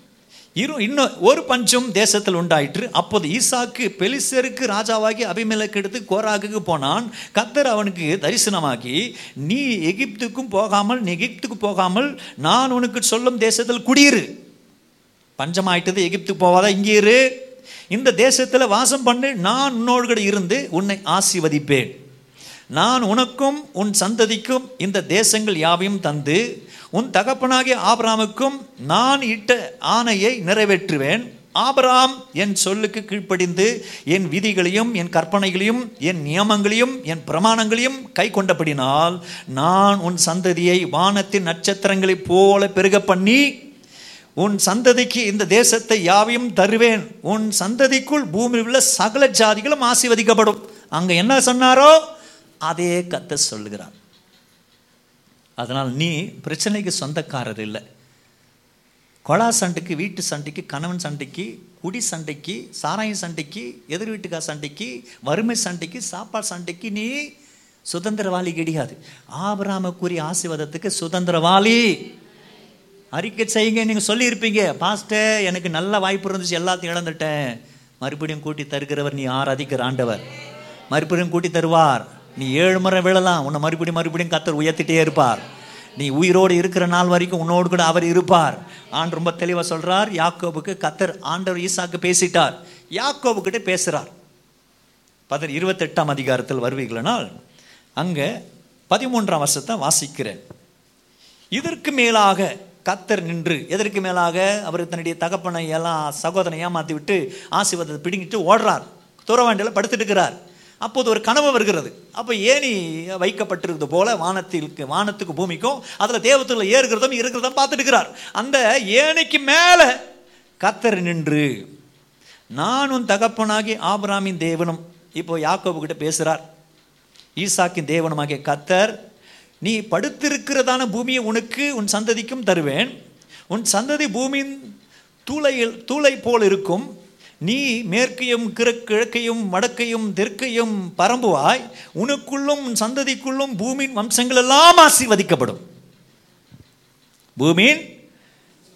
இரு இன்னும் ஒரு பஞ்சம் தேசத்தில் உண்டாயிற்று. அப்போது ஈசாக்கு பெலிசருக்கு ராஜாவாகி அபிமெலக்கு எடுத்து கோராகுக்கு போனான். கத்தர் அவனுக்கு தரிசனமாகி நீ எகிப்துக்கும் போகாமல் நீ எகிப்துக்கு போகாமல் நான் உனக்கு சொல்லும் தேசத்தில் குடியிரு. பஞ்சமாயிட்டது எகிப்துக்கு போவாதா? இங்கே இரு. இந்த தேசத்தில் வாசம் பண்ணு நான் உன்னோடு கூட இருந்து உன்னை ஆசீர்வதிப்பேன். நான் உனக்கும் உன் சந்ததிக்கும் இந்த தேசங்கள் யாவையும் தந்து உன் தகப்பனாகிய ஆபராமுக்கும் நான் இட்ட ஆணையை நிறைவேற்றுவேன். ஆபராம் என் சொல்லுக்கு கீழ்ப்படிந்து என் விதிகளையும் என் கற்பனைகளையும் என் நியமங்களையும் என் பிரமாணங்களையும் கை கொண்டபடினால் நான் உன் சந்ததியை வானத்தின் நட்சத்திரங்களைப் போல பெருக பண்ணி உன் சந்ததிக்கு இந்த தேசத்தை யாவையும் தருவேன். உன் சந்ததிக்குள் பூமியில் உள்ள சகல ஜாதிகளும் ஆசீர்வதிக்கப்படும். அங்கே என்ன சொன்னாரோ? அதே கத்த சொல்லுகிறார் அதனால் நீ பிரச்சனைக்கு சொந்தக்காரர் இல்லை. கொலா சண்டைக்கு வீட்டு சண்டைக்கு கணவன் சண்டைக்கு குடி சண்டைக்கு சாராயம் சண்டைக்கு எதிர் வீட்டுக்கார சண்டைக்கு வறுமை சண்டைக்கு சாப்பாடு சண்டைக்கு நீ சுதந்திரவாளி கிடையாது. ஆபராமக்குரிய ஆசீர்வாதத்துக்கு சுதந்திரவாளி. அறிக்கை செய்யுங்க நீங்கள் சொல்லியிருப்பீங்க பாஸ்டே எனக்கு நல்ல வாய்ப்பு இருந்துச்சு எல்லாத்தையும் இழந்துட்டேன். மறுபடியும் கூட்டி தருகிறவர் நீ ஆராதிக்கிற ஆண்டவர். மறுபடியும் கூட்டி தருவார். நீ ஏழு முறை விழலாம். உன்னை மறுபடியும் மறுபடியும் கத்தர் உயர்த்திட்டே இருப்பார். நீ உயிரோடு இருக்கிற நாள் வரைக்கும் உன்னோடு கூட அவர் இருப்பார். ஆண்டு ரொம்ப தெளிவாக சொல்கிறார் யாக்கோபுக்கு கத்தர் ஆண்டவர் ஈசாக்கு பேசிட்டார். யாக்கோபுக்கிட்ட பேசுகிறார் பேசுறார் இருபத்தெட்டாம் அதிகாரத்தில் வருவீர்களானால் அங்கே பதிமூன்றாம் வருஷத்தை வாசிக்கிறேன். இதற்கு மேலாக கத்தர் நின்று எதற்கு மேலாக? அவர் தன்னுடைய தகப்பனை எல்லாம் சகோதரனை ஏமாற்றி விட்டு ஆசீர்வாதத்தை பிடிங்கிட்டு ஓடுறார். துறவாண்டியில் படுத்துட்டு இருக்கிறார் அப்போது ஒரு கனவு வருகிறது. அப்போ ஏணி வைக்கப்பட்டிருக்கிறது போல வானத்திற்கு வானத்துக்கு பூமிக்கும் அதில் தேவத்தில் ஏறுகிறதும் இருக்கிறதும் பார்த்துட்டு இருக்கிறார். அந்த ஏணிக்கு மேலே கத்தர் நின்று நான் உன் தகப்பனாகி ஆபிராமின் தேவனும் இப்போ யாக்கோபு கிட்ட பேசுகிறார் ஈசாக்கின் தேவனமாகிய கத்தர் நீ படுத்திருக்கிறதான பூமியை உனக்கு உன் சந்ததிக்கும் தருவேன். உன் சந்ததி பூமியின் தூளையில் தூளை போல் இருக்கும். நீ மேற்கையும் கிழக்கையும் வடக்கையும் தெற்கையும் பரம்புவாய். உனக்குள்ளும் உன் சந்ததிக்குள்ளும் பூமியின் வம்சங்கள் எல்லாம் ஆசீர்வதிக்கப்படும். பூமியின்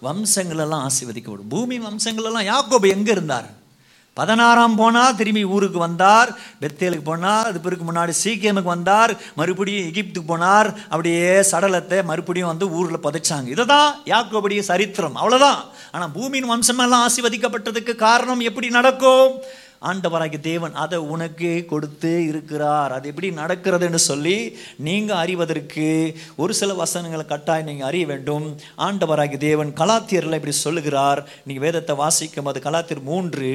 வம்சங்கள் எல்லாம் ஆசீர்வதிக்கப்படும். பூமியின் வம்சங்கள் எல்லாம் யாக்கோபு எங்க இருந்தார்? பதினாறாம் போனால் திரும்பி ஊருக்கு வந்தார் பெத்தேலுக்கு போனார் அது பிறகு முன்னாடி சீக்கியமுக்கு வந்தார் மறுபடியும் எகிப்துக்கு போனார் அப்படியே சடலத்தை மறுபடியும் வந்து ஊரில் புதைச்சாங்க. இதுதான் யாக்கோபுடைய சரித்திரம் அவ்வளோதான் ஆனால் பூமியின் வம்சமெல்லாம் ஆசிர்வதிக்கப்பட்டதுக்கு காரணம் எப்படி நடக்கும்? ஆண்டவராகிய தேவன் அதை உனக்கு கொடுத்து இருக்கிறார். அது எப்படி நடக்கிறதுன்னு சொல்லி நீங்கள் அறிவதற்கு ஒரு சில வசனங்களை கட்டாயம் நீங்கள் அறிய வேண்டும். ஆண்டவராகிய தேவன் கலாத்தியரில் இப்படி சொல்லுகிறார். நீங்கள் வேதத்தை வாசிக்கும் அது கலாத்தியர் மூன்று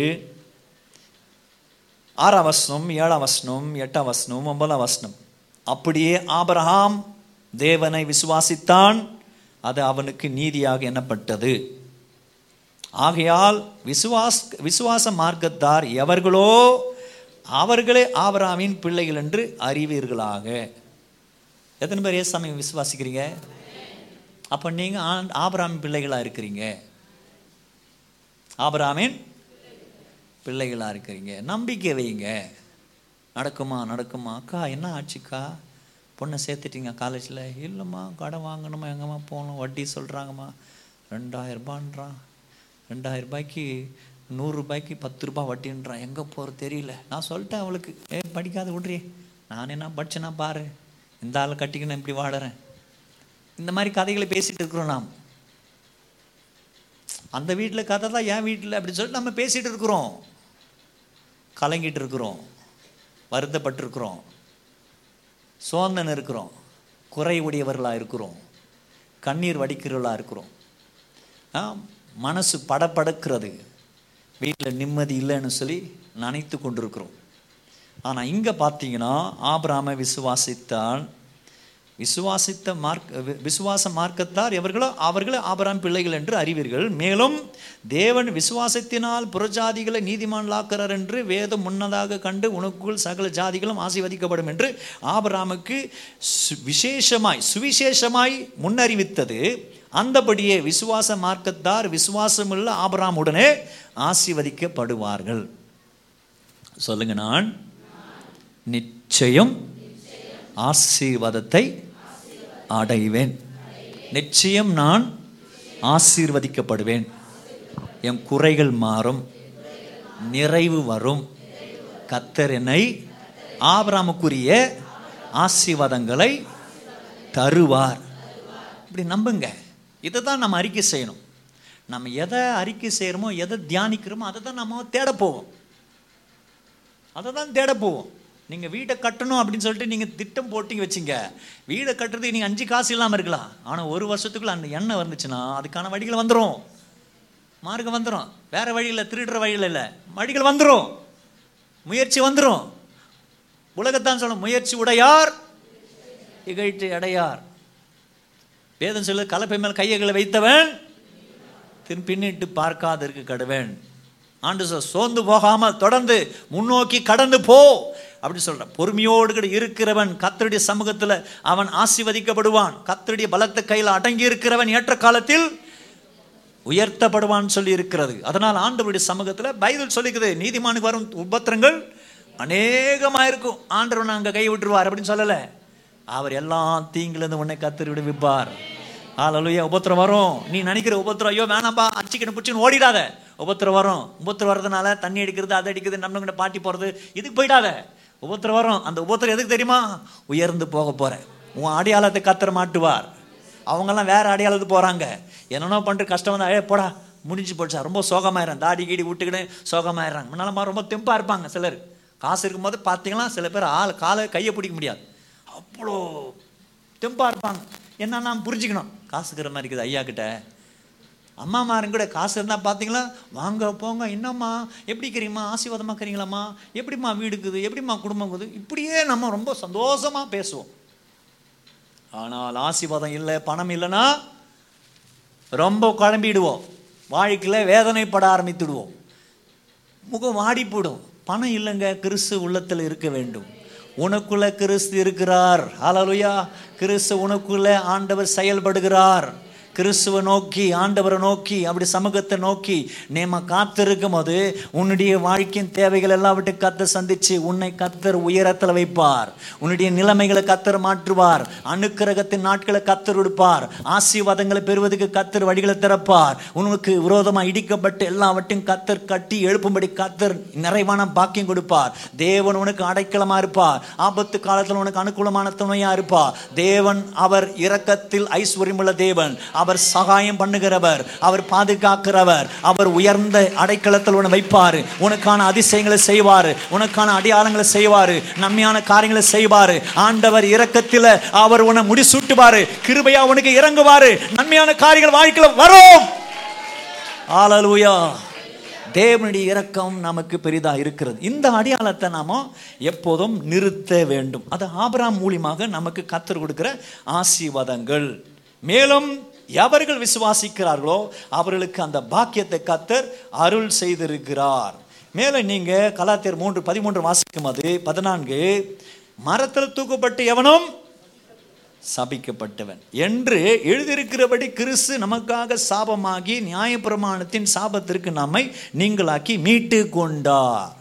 ஆறாம் வசனம் ஏழாம் வசனம் எட்டாம் வசனம் ஒன்பதாம் வசனம். அப்படியே ஆபரஹாம் தேவனை விசுவாசித்தான் அது அவனுக்கு நீதியாக எண்ணப்பட்டது. ஆகையால் விசுவாஸ் விசுவாச மார்க்கத்தார் எவர்களோ அவர்களே ஆபராமின் பிள்ளைகள் என்று அறிவீர்களாக. எத்தனை பேர் ஏசாமி விசுவாசிக்கிறீங்க? அப்போ நீங்கள் ஆ- பிள்ளைகளாக இருக்கிறீங்க. ஆபராமின் பிள்ளைகளாக இருக்கிறீங்க நம்பிக்கை வைங்க. நடக்குமா நடக்குமா? அக்கா என்ன ஆச்சுக்கா? பொண்ணை சேர்த்துட்டீங்க காலேஜில் இல்லைம்மா கடன் வாங்கணுமா எங்கம்மா போகணும்? வட்டி சொல்கிறாங்கம்மா ரெண்டாயிரரூபான்றான் ரெண்டாயிரரூபாய்க்கு ரூபாய்க்கு நூறுரூபாய்க்கு பத்து ரூபா வட்டின்றான் எங்கே போகிறது தெரியல. நான் சொல்லிட்டேன் அவளுக்கு. ஏ படிக்காத விட்றி. நான் என்ன படிச்சேன்னா பாரு. இந்த ஆளை கட்டிக்கின்னு இப்படி வாடுறேன். இந்த மாதிரி கதைகளை பேசிகிட்டு இருக்கிறோம் நாம். அந்த வீட்டில் கதை தான் என் வீட்டில் அப்படின்னு சொல்லிட்டு நம்ம பேசிகிட்டு இருக்கிறோம். கலங்கிட்டு இருக்கிறோம் வருத்தப்பட்டிருக்கிறோம் சோந்தன் இருக்கிறோம் குறை உடையவர்களாக இருக்கிறோம் கண்ணீர் வடிக்கிறவர்களாக இருக்கிறோம். மனசு படபடக்கிறது. வீட்டில் நிம்மதி இல்லைன்னு சொல்லி நினைத்து கொண்டிருக்கிறோம். ஆனால் இங்கே பார்த்தீங்கன்னா ஆபிராம விசுவாசித்தான் விசுவாசித்த மார்க் விசுவாச மார்க்கத்தார் எவர்களோ அவர்களே ஆபராம் பிள்ளைகள் என்று அறிவீர்கள். மேலும் தேவன் விசுவாசத்தினால் புறஜாதிகளை நீதிமான்களாக்குறார் என்று வேதம் முன்னதாக கண்டு உனக்குள் சகல ஜாதிகளும் ஆசீர்வதிக்கப்படும் என்று ஆபராமுக்கு சு- விசேஷமாய் சுவிசேஷமாய் முன்னறிவித்தது. அந்தபடியே விசுவாச மார்க்கத்தார் விசுவாசமுள்ள ஆபராமுடனே ஆசீர்வதிக்கப்படுவார்கள். சொல்லுங்க நான். நிச்சயம் ஆசீர்வாதத்தை அடைவேன். நிச்சயம் நான் ஆசீர்வதிக்கப்படுவேன். என் குறைகள் மாறும். நிறைவு வரும். கத்தர் என்னை ஆசீர்வாதங்களை தருவார். இப்படி நம்புங்க. இதை தான் நம்ம அறிக்கை செய்யணும். நம்ம எதை அறிக்கை செய்கிறோமோ எதை தியானிக்கிறோமோ அதை தான் நம்ம தேட போவோம். அதை தான் தேட போவோம். நீங்கள் வீட்டை கட்டணும் அப்படின்னு சொல்லிட்டு நீங்கள் திட்டம் போட்டிங்க வச்சிங்க. வீடை கட்டுறதுக்கு நீங்கள் அஞ்சு காசு இல்லாமல் இருக்கலாம். ஆனால் ஒரு வருஷத்துக்குள்ள அந்த எண்ணெய் வந்துச்சுன்னா அதுக்கான வழிகள் வந்துடும் மார்க்கம் வந்துடும் வேற வழியில் திருடுற வழியில் இல்லை. வழிகள் வந்துடும் முயற்சி வந்துடும் உலகத்தான் சொல்ல முயற்சி உடையார் இகழ்ச்சி அடையார். வேதம் சொல்லு கலப்பை மேல் கையகளை வைத்தவன் தின் பின்னிட்டு பார்க்காதற்கு கடுவேன். ஆண்டு சோர்ந்து போகாமல் தொடர்ந்து முன்னோக்கி கடந்து போ. அப்படி சொல்கிறான் பொறுமையோடு கூட இருக்கிறவன் கத்தருடைய சமூகத்தில் அவன் ஆசிர்வதிக்கப்படுவான். கத்தருடைய பலத்த கையில் அடங்கி இருக்கிறவன் ஏற்ற காலத்தில் உயர்த்தப்படுவான்னு சொல்லி இருக்கிறது. அதனால் ஆண்டவருடைய சமூகத்தில் பைபிள் சொல்லிக்குது நீதிமானுக்கு வரும் உபத்திரங்கள் அநேகமாக இருக்கும். ஆண்டவன் அங்கே கை விட்டுருவார் அப்படின்னு சொல்லலை. அவர் எல்லாம் தீங்கிலிருந்து உன்னை கத்தரி விடுவிப்பார். ஆலலுயா உபத்திரம் வரும். நீ நினைக்கிற உபத்திரம் ஐயோ வேணாம்பா அச்சிக்கணும் பிடிச்சின்னு ஓடிடாத. உபத்திரம் வரும். உபத்திரம் வர்றதுனால தண்ணி அடிக்கிறது அதை அடிக்கிறது நம்மளுங்கிட்ட பாட்டி போகிறது இதுக்கு போயிடாத. உபத்திரம் வரும். அந்த உபத்திரம் எதுக்கு தெரியுமா? உயர்ந்து போக போகிறேன் உன் அடையாளத்தை கத்திர மாட்டுவார். அவங்கெல்லாம் வேறு அடையாளத்து போகிறாங்க என்னென்னோ பண்ணிட்டு கஷ்டம் வந்து அழைய போடா. முடிஞ்சு போச்சா. ரொம்ப சோகமாயிரம் தாடி கீடி விட்டுக்கிட்டு சோகமாயிடுறாங்க முன்னாலமா ரொம்ப தெம்பாக இருப்பாங்க சிலர். காசு இருக்கும்போது பார்த்தீங்கன்னா சில பேர் ஆள் காலை கையை பிடிக்க முடியாது. அவ்வளோ தெம்பாக இருப்பாங்க. என்ன நாம் புரிஞ்சுக்கணும் காசுக்கிற மாதிரி இருக்குது ஐயா கிட்ட. அம்மாமாருங்க கூட காசு இருந்தால் பார்த்தீங்களா வாங்க போங்க என்னம்மா? எப்படி இருக்கிறீம்மா ஆசீர்வாதமாக இருக்கிறீங்களாம்மா? எப்படிம்மா வீடு இருக்குது? எப்படிம்மா குடும்பம் இருக்குது? இப்படியே நம்ம ரொம்ப சந்தோஷமாக பேசுவோம். ஆனால் ஆசீர்வாதம் இல்லை பணம் இல்லைன்னா ரொம்ப குழம்பிடுவோம். வாழ்க்கையில் வேதனைப்பட ஆரம்பித்துடுவோம். முகம் வாடி போடும் பணம் இல்லைங்க கிறிஸ்து உள்ளத்தில் இருக்க வேண்டும். உனக்குள்ள கிறிஸ்து இருக்கிறார். ஹalleluya கிறிஸ்து உனக்குள்ள ஆண்டவர் செயல்படுகிறார். கிறிஸ்துவை நோக்கி ஆண்டவரை நோக்கி அப்படி சமூகத்தை நோக்கி நேம காத்திருக்கும் போது உன்னுடைய வாழ்க்கையின் தேவைகள் எல்லாவற்றையும் கத்தர் சந்திச்சு உன்னை கத்தர் உயரத்தில் வைப்பார். உன்னுடைய நிலைமைகளை கத்தர் மாற்றுவார். அனுக்கிரகத்தின் நாட்களை கத்தர் கொடுப்பார் ஆசீர்வாதங்களை பெறுவதற்கு கத்தர் வழிகளை திறப்பார். உனக்கு விரோதமாக இடிக்கப்பட்டு எல்லாவற்றையும் கத்தர் கட்டி எழுப்பும்படி கத்தர் நிறைவான பாக்கியம் கொடுப்பார். தேவன் உனக்கு அடைக்கலமாக இருப்பார். ஆபத்து காலத்தில் உனக்கு அனுகூலமான துணையாக இருப்பார். தேவன் அவர் இரக்கத்தில் ஐஸ்வர்யமுள்ள தேவன். அவர் அவர் சகாயம் பண்ணுகிறவர் அவர் பாதுகாக்கிறவர் அவர் உயர்ந்த அடைக்கலத்தில் உன்னை வைப்பார். உனக்கான அதிசயங்களை செய்வார் உனக்கான அடையாளங்களை செய்வார் நன்மையான காரியங்களை செய்வார். ஆண்டவர் இரக்கத்தில் அவர் உன்னை முடிசூட்டுவார் கிருபையா உனக்கு இறங்குவார். நன்மையான காரியங்கள் வாழ்க்கையில் வரும். ஆலலூயா தேவனுடைய இரக்கம் நமக்கு பெரிதா இருக்கிறது. இந்த அடையாளத்தை நாம எப்போதும் நிறுத்த வேண்டும். அது ஆபராம் மூலியமாக நமக்கு கத்தர் கொடுக்கிற ஆசீர்வாதங்கள். மேலும் எவர்கள் விசுவாசிக்கிறார்களோ அவர்களுக்கு அந்த பாக்கியத்தை கத்தர் அருள் செய்திருக்கிறார். மேலும் நீங்க கலாத்தியர் மூன்று பதிமூன்று வாசிக்கும் அது பதினான்கு மரத்தில் தூக்கப்பட்டு எவனும் சபிக்கப்பட்டவன். என்று எழுதியிருக்கிறபடி கிறிஸ்து நமக்காக சாபமாகி நியாயப்பிரமாணத்தின் சாபத்திற்கு நம்மை நீங்களாக்கி மீட்டு கொண்டார்.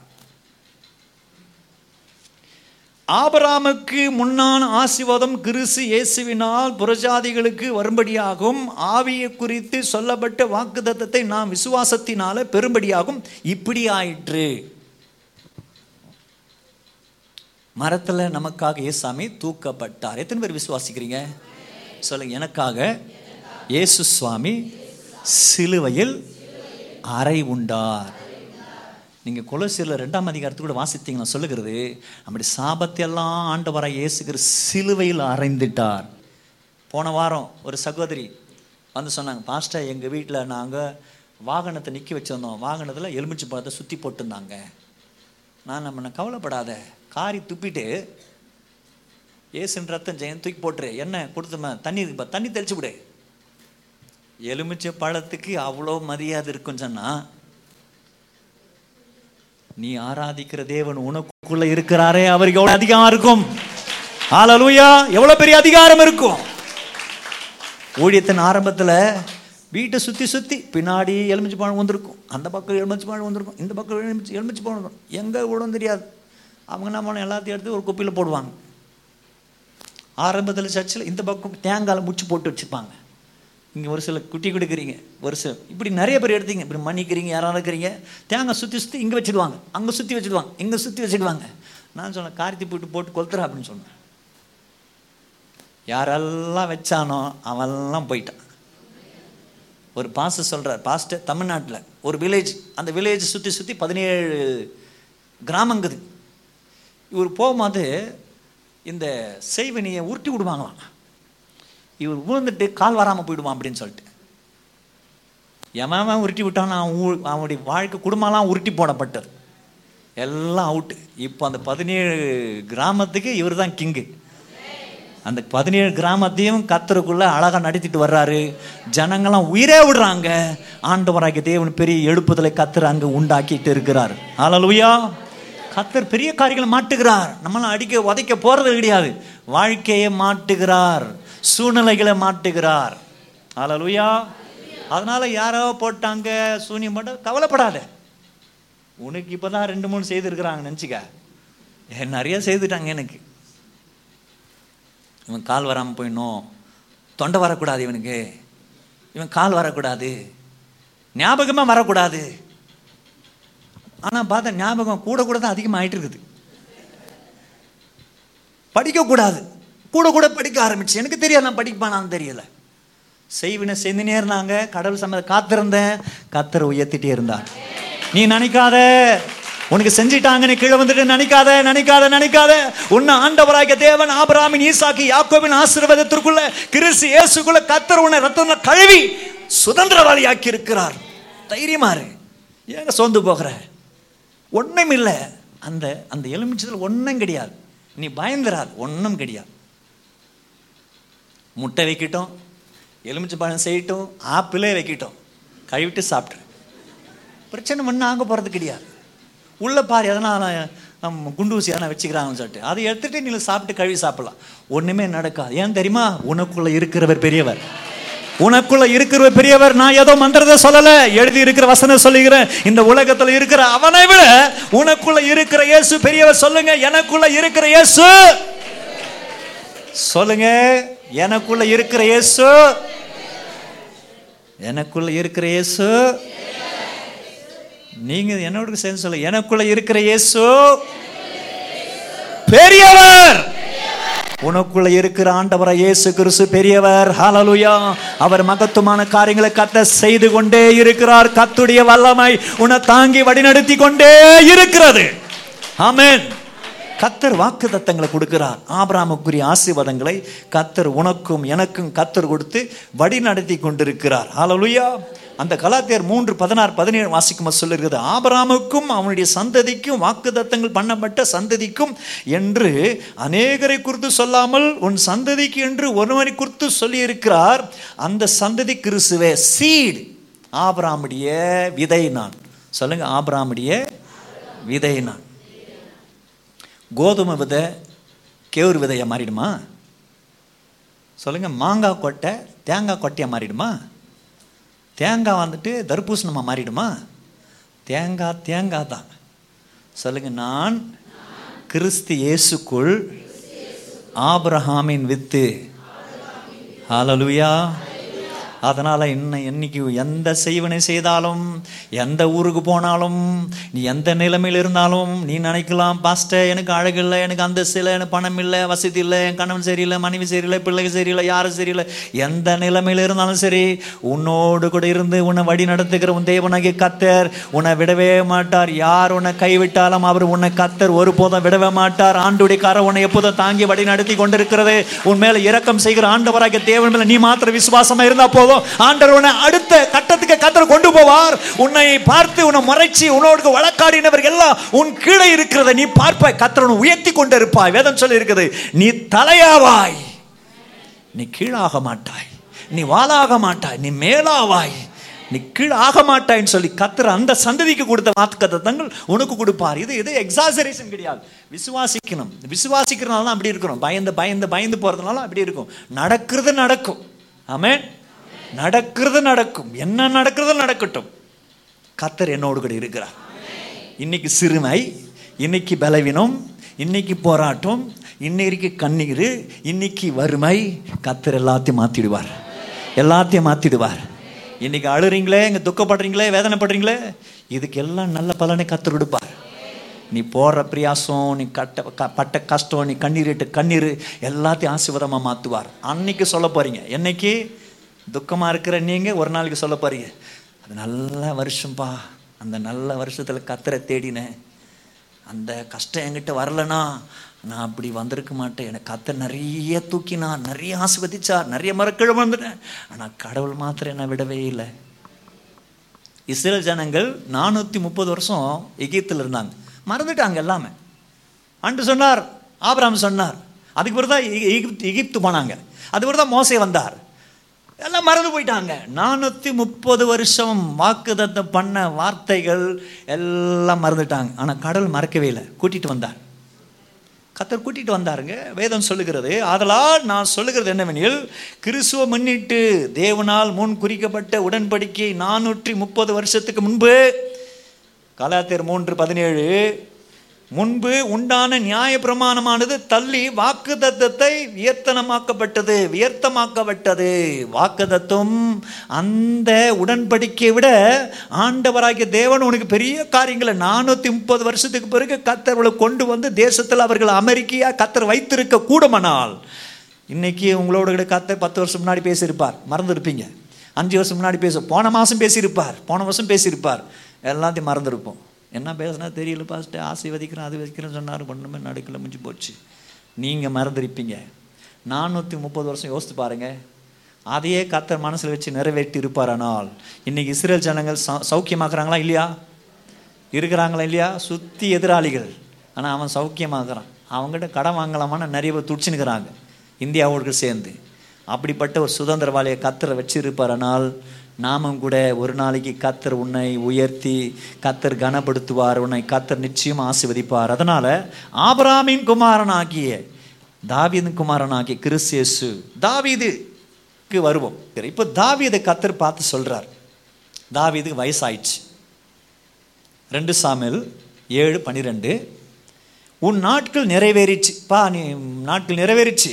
ஆபராமுக்கு முன்னான ஆசீர்வாதம் கிறிசு இயேசுவினால் புறஜாதிகளுக்கு வரும்படியாகும். ஆவியை குறித்து சொல்லப்பட்ட வாக்குதத்தத்தை நாம் விசுவாசத்தினால பெரும்படியாகும் இப்படி ஆயிற்று மரத்தில் நமக்காக இயேசாமி தூக்கப்பட்டார். எத்தனை பேர் விசுவாசிக்கிறீங்க? சொல்லுங்க எனக்காக இயேசு சுவாமி சிலுவையில் அறை உண்டார். நீங்கள் கொலசியில் ரெண்டாம் அதிகாரத்து கூட வாசித்தீங்கன்னா சொல்லுகிறது அப்படி சாபத்தையெல்லாம் ஆண்டவராய் இயேசுகிற சிலுவையில் அரைந்துட்டார் போன வாரம் ஒரு சகோதரி வந்து சொன்னாங்க பாஸ்டர் எங்கள் வீட்டில் நாங்கள் வாகனத்தை நிற்க வச்சுருந்தோம். வாகனத்தில் எலுமிச்சை பழத்தை சுற்றி போட்டிருந்தாங்க. நான் நம்ம கவலைப்படாத. காரி துப்பிட்டு ஏசுன்ற ரத்தம் ஜெயம் தூக்கி போட்டுரு. என்ன கொடுத்துமா? தண்ணி இருக்குப்பா தண்ணி தெளிச்சு விடு எலுமிச்சை பழத்துக்கு அவ்வளோ மரியாதை இருக்குன்னு சொன்னால் நீ ஆராதிக்கிற தேவன் உனக்குள்ள இருக்கிறாரே அவருக்கு எவ்வளவு அதிகாரம் இருக்கும்? ஆலலூயா எவ்வளவு பெரிய அதிகாரம் இருக்கும்? ஊழியத்தின் ஆரம்பத்துல வீட்டை சுத்தி சுத்தி பின்னாடி எலுமிச்சு பழம் வந்திருக்கும். அந்த பக்கம் எலுமிச்சு பழம் வந்திருக்கும். இந்த பக்கம் எலுமிச்சு எலுமிச்சு பழம் வந்திருக்கும். எங்க விடும் தெரியாது. அவங்க என்ன பண்ண எல்லாத்தையும் எடுத்து ஒரு குப்பியில் போடுவாங்க. ஆரம்பத்தில் சர்ச்சில் இந்த பக்கம் தேங்காயில் முச்சு போட்டு வச்சுப்பாங்க. இங்கே ஒரு சில குட்டி கொடுக்குறீங்க. ஒரு சில இப்படி நிறைய பேர் எடுத்தீங்க. இப்படி மன்னிக்கிறீங்க யாராவது இருக்கிறீங்க. தேங்காய் சுற்றி சுற்றி இங்கே வச்சுடுவாங்க. அங்கே சுற்றி வச்சுடுவாங்க. இங்கே சுற்றி வச்சுடுவாங்க. நான் சொன்னேன் கார்த்தி போட்டு போட்டு கொளுத்துறா அப்படின்னு சொன்னேன். யாரெல்லாம் வச்சானோ அவெல்லாம் போயிட்டான். ஒரு பாஸ்டர் சொல்கிறார் பாஸ்டர் தமிழ்நாட்டில் ஒரு வில்லேஜ் அந்த வில்லேஜ் சுற்றி சுற்றி பதினேழு கிராமங்குது இவர் போகும்போது இந்த செய்வனியை உருட்டி விடுவாங்களாம். இவர் விழுந்துட்டு கால் வராமல் போயிடுவான் அப்படின்னு சொல்லிட்டு. எவன் உருட்டி விட்டான் அவன் அவனுடைய வாழ்க்கை குடும்பம்லாம் உருட்டி போடப்பட்டது. எல்லாம் அவுட்டு இப்போ அந்த பதினேழு கிராமத்துக்கு இவர் தான் கிங்கு அந்த பதினேழு கிராமத்தையும் கத்தருக்குள்ளே அழகாக நடத்திட்டு வர்றாரு. ஜனங்கள்லாம் உயிரே விடுறாங்க. ஆண்டவராகிய தேவன் பெரிய எழுப்புதலை கத்தர் அங்கே உண்டாக்கிட்டு இருக்கிறார். ஹalleluya கத்தர் பெரிய காரியங்களை மாட்டுகிறார். நம்மளாம் அடிக்க உதைக்க போறது கிடையாது. வாழ்க்கையை மாட்டுகிறார். சூழ்நிலைகளை மாட்டுகிறார் ஹalleluya. அதனால யாரோ போட்டாங்க சூனியம் போட்ட கவலைப்படாத. உனக்கு இப்போ தான் ரெண்டு மூணு செய்திருக்கிறாங்க நினச்சிக்க. நிறைய செய்துட்டாங்க எனக்கு. இவன் கால் வராமல் போயிடணும். தொண்டை வரக்கூடாது இவனுக்கு. இவன் கால் வரக்கூடாது. ஞாபகமாக வரக்கூடாது. ஆனால் பார்த்தா ஞாபகம் கூட கூட தான் அதிகமாக ஆயிட்டு இருக்குது. படிக்கக்கூடாது. கூட கூட படிக்க ஆரம்பிச்சு. எனக்கு தெரியாது நான் படிப்பானான்னு தெரியல. செய்வினை செஞ்சுனே இருந்தாங்க கடவுள் சம்மத காத்திருந்தேன். கத்தரை உயர்த்திட்டே இருந்தான் நீ நினைக்காத. உனக்கு செஞ்சிட்டாங்கன்னு கீழே வந்துட்டு நினைக்காத நினைக்காத நினைக்காத. உன்னை ஆண்டவராக தேவன் ஆபராமின் ஈசாக்கி யாக்கோவின் ஆசீர்வாதத்திற்குள்ள கிறிஸ்து இயேசுக்குள்ள கத்தர் உன்னை ரத்தம் கழுவி சுதந்திரவாளி ஆக்கி இருக்கிறார் தைரியமா இரு. ஏங்க சோர்ந்து போகிற? ஒன்றும் இல்லை அந்த அந்த எலுமிச்சத்தில் ஒன்றும் கிடையாது. நீ பயந்துராது ஒன்றும் கிடையாது. முட்டை வைக்கட்டும் எலுமிச்சை பழம் செய்யட்டும் ஆப்பிளே வைக்கட்டும். கழுவிட்டு சாப்பிட்ரு பிரச்சனை ஒன்றும் ஆக போகிறது கிடையாது. உள்ள பாரு எதனால் நம்ம குண்டு ஊசி எதனா வச்சுக்கிறாங்கன்னு சொல்லிட்டு. அதை எடுத்துட்டு நீங்கள் சாப்பிட்டு கழுவி சாப்பிடலாம். ஒன்றுமே நடக்காது. ஏன் தெரியுமா? உனக்குள்ள இருக்கிறவர் பெரியவர். உனக்குள்ள இருக்கிறவர் பெரியவர். நான் ஏதோ மந்திரத்தை சொல்லல. எழுதி இருக்கிற வசனம் சொல்லுகிறேன். இந்த உலகத்துல இருக்கிற அவனை விட உனக்குள்ள இருக்கிற இயேசு பெரியவர். சொல்லுங்க எனக்குள்ள இருக்கிற இயேசு. சொல்லுங்க. எனக்குள்ள இருக்கிற இயேசு. எனக்குள்ள இருக்கிற இயேசு. நீங்க என்னோட சேர்ந்து சொல்ல எனக்குள்ள இருக்கிற இயேசு. பெரியவர். உனக்குள்ள இருக்கிற ஆண்டவரை இயேசு கிறிஸ்து பெரியவர். ஹலலுயா அவர் மகத்துவமான காரியங்களை கத்த செய்து கொண்டே இருக்கிறார். கத்துடைய வல்லமை உன்னை தாங்கி வழிநடத்தி கொண்டே இருக்கிறது. ஆமேன் கத்தர் வாக்கு தத்தங்களை கொடுக்கிறார். ஆபராமுக்குரிய ஆசீர்வாதங்களை கத்தர் உனக்கும் எனக்கும் கத்தர் கொடுத்து வழி நடத்தி கொண்டிருக்கிறார். ஹalleluya அந்த கலாத்தியர் மூன்று பதினாறு பதினேழு வாசிக்கும் சொல்லுகிறது ஆபராமுக்கும் அவனுடைய சந்ததிக்கும் வாக்குதத்தங்கள் பண்ணப்பட்ட சந்ததிக்கும் என்று அநேகரை குறித்து சொல்லாமல் உன் சந்ததிக்கு என்று ஒருவனை குறித்து சொல்லியிருக்கிறார். அந்த சந்ததி கிறிஸ்துவே சீட் ஆபராமுடைய விதை நான். சொல்லுங்க ஆபராமுடைய விதை நான். கோதுமை விதை கேவுரு விதையாக மாறிடுமா? சொல்லுங்கள் மாங்காய் கொட்டை தேங்காய் கொட்டையாக மாறிடுமா? தேங்காய் வந்துட்டு தர்பூசணமாக மாறிடுமா? தேங்காய் தேங்காய் தான். சொல்லுங்கள் நான் கிறிஸ்து இயேசுக்குள் ஆப்ரஹாமின் வித்து. ஹalleluya. அதனால் இன்னும் என்னைக்கு எந்த செய்வனை செய்தாலும் எந்த ஊருக்கு போனாலும் நீ எந்த நிலைமையில் இருந்தாலும் நீ நினைக்கலாம் பாஸ்டர் எனக்கு அழகு இல்லை எனக்கு அந்தஸ்து இல்லை எனக்கு பணம் இல்லை வசதி இல்லை என் கணவன் சரியில்லை மனைவி சரியில்லை பிள்ளைங்க சரியில்லை யாரும் சரியில்லை. எந்த நிலைமையில் இருந்தாலும் சரி உன்னோடு கூட இருந்து உன்னை வழி நடத்துகிற உன் தேவனாகிய கத்தர் உன்னை விடவே மாட்டார். யார் உன்னை கைவிட்டாலும் அவர் உன்னை கத்தர் ஒருபோதும் விடவே மாட்டார். ஆண்டுடைய கரை உன்னை எப்போதும் தாங்கி வழி நடத்தி கொண்டிருக்கிறது. உன் மேலே இரக்கம் செய்கிற ஆண்டவராகிய தேவன் மேலே நீ மாத்திர விசுவாசமாக இருந்தால் போதும். ஆண்டவர் உன்னை அடுத்த கட்டத்துக்கு கத்தர் கொண்டு போவார். உன்னை பார்த்து உன்னை மறைச்சி உன்னோடு வழக்காடினவர் எல்லாம் உன் கீழே இருக்கிறத நீ பார்ப்பாய். கத்தர் உயர்த்தி கொண்டு இருப்பாய் வேதம் சொல்லி இருக்குது நீ தலையாவாய். நீ கீழாக மாட்டாய். நீ வாளாக மாட்டாய். நீ மேலாவாய். நீ கீழ் ஆக மாட்டாய்ன்னு சொல்லி கத்துற அந்த சந்ததிக்கு கொடுத்த வாக்குத்தத்தங்கள் உனக்கு கொடுப்பார். இது இது எக்ஸாசரேஷன் கிடையாது. விசுவாசிக்கணும். விசுவாசிக்கிறனால தான் அப்படி இருக்கிறோம். பயந்து பயந்து பயந்து போகிறதுனால அப்படி இருக்கும். நடக்கிறது நடக்கும். ஆமேன் நடக்கிறது நடக்கும். என்ன நடக்கிறது நடக்கட்டும். கத்தர் என்னோடு கூட இருக்கிறார். இன்னைக்கு சிறுமை இன்னைக்கு பலவீனம் இன்னைக்கு போராட்டம் இன்னைக்கு கண்ணீர் இன்னைக்கு வறுமை கத்தர் எல்லாத்தையும் மாத்திடுவார். எல்லாத்தையும் மாத்திடுவார். இன்னைக்கு அழுறீங்களே இங்கே துக்கப்படுறீங்களே வேதனைப்படுறீங்களே இதுக்கு எல்லாம் நல்ல பலனை கத்தர் கொடுப்பார். நீ போடுற பிரியாசம் நீ கட்ட க- பட்ட கஷ்டம் நீ கண்ணீர் இட்டு கண்ணீர் எல்லாத்தையும் ஆசீர்வாதமாக மாற்றுவார் அன்னைக்கு சொல்ல போறீங்க. என்னைக்கு? துக்கமாக இருக்கிற நீங்கள் ஒரு நாளைக்கு சொல்ல போறீங்க. அது நல்ல வருஷம்ப்பா அந்த நல்ல வருஷத்தில் கத்தரை தேடினேன். அந்த கஷ்டம் என்கிட்ட வரலனா நான் அப்படி வந்திருக்க மாட்டேன். எனக்கு கத்தை நிறைய தூக்கினார் நிறைய ஆஸ்வதிச்சார் நிறைய மரக்கிழம வந்துட்டேன். ஆனால் கடவுள் மாத்திரம் என்னை விடவே இல்லை. இஸ்ரேல் ஜனங்கள் நானூற்றி முப்பது வருஷம் எகிப்தில் இருந்தாங்க. மறந்துட்டாங்க எல்லாமே. அன்று சொன்னார் ஆபராம் சொன்னார். அதுக்கு பிறகு தான் எகி- எகிப்து எகிப்து போனாங்க. அதுக்கு பிறகு தான் மோசே வந்தார். எல்லாம் மறந்து போயிட்டாங்க. நானூற்றி முப்பது வருஷம் வாக்குதத்தம் பண்ண வார்த்தைகள் எல்லாம் மறந்துட்டாங்க. ஆனால் கடல் மறக்கவே இல்லை. கூட்டிகிட்டு வந்தார். கத்தர் கூட்டிகிட்டு வந்தாருங்க. வேதம் சொல்லுகிறது அதனால் நான் சொல்லுகிறது என்னவெனில் கிறிஸ்துவ முன்னிட்டு தேவனால் முன் குறிக்கப்பட்ட உடன்படிக்கை நானூற்றி முப்பது வருஷத்துக்கு முன்பு கலாத்தியர் மூன்று பதினேழு முன்பு உண்டான நியாய பிரமாணமானது தள்ளி வாக்குதத்தத்தை வியர்த்தனமாக்கப்பட்டது வியர்த்தமாக்கப்பட்டது. வாக்குதத்தம் அந்த உடன்படிக்கையை விட ஆண்டவராகிய தேவன் உனக்கு பெரிய காரியங்களை நானூற்றி முப்பது வருஷத்துக்கு பிறகு கத்தர்களை கொண்டு வந்து தேசத்தில் அவர்கள் அமெரிக்கையாக கத்தர் வைத்திருக்க கூடுமானால் இன்னைக்கு உங்களோட கத்தர் பத்து வருஷம் முன்னாடி பேசியிருப்பார். மறந்துருப்பீங்க. அஞ்சு வருஷம் முன்னாடி பேச போன மாதம் பேசியிருப்பார். போன வருஷம் பேசியிருப்பார். எல்லாத்தையும் மறந்துருப்போம். என்ன பேசுனா தெரியல பாஸ்ட்டு ஆசீர்வதிக்கிறேன் அது வதிக்கிறேன்னு சொன்னார். ஒன்றுமே நடுக்கல முடிஞ்சு போச்சு. நீங்கள் மறந்துருப்பீங்க. நானூற்றி முப்பது வருஷம் யோசித்து பாருங்க. அதையே கத்தர் மனசில் வச்சு நிறைவேற்றி இருப்பாரானால் இன்றைக்கி இஸ்ரேல் ஜனங்கள் சௌ சௌக்கியமாக்குறாங்களா இல்லையா? இருக்கிறாங்களா இல்லையா? சுற்றி எதிராளிகள். ஆனால் அவன் சௌக்கியமாக்குறான். அவங்ககிட்ட கடன் வாங்கலாமான்னு நிறைய பேர் துடிச்சுனுக்கிறாங்க இந்தியாவோடு சேர்ந்து. அப்படிப்பட்ட ஒரு சுதந்திரவாளியை கத்தரை வச்சு இருப்பாரானால் நாமும் கூட ஒரு நாளைக்கு கத்தர் உன்னை உயர்த்தி கத்தர் கனப்படுத்துவார் உன்னை கத்தர் நிச்சயம் ஆசீர்வதிப்பார். அதனால ஆபிராமின் குமாரனாகிய தாவீதின் குமாரனாகிய கிறிஸ்தியேசு தாவீதுக்கு வருவோம். இப்போ தாவீதை கத்தர் பார்த்து சொல்கிறார் தாவீதுக்கு வயசாயிடுச்சு. ரெண்டு சாமியல் ஏழு பன்னிரெண்டு உன் நாட்கள் நிறைவேறிச்சு. பா நீ நாட்கள் நிறைவேறிச்சு.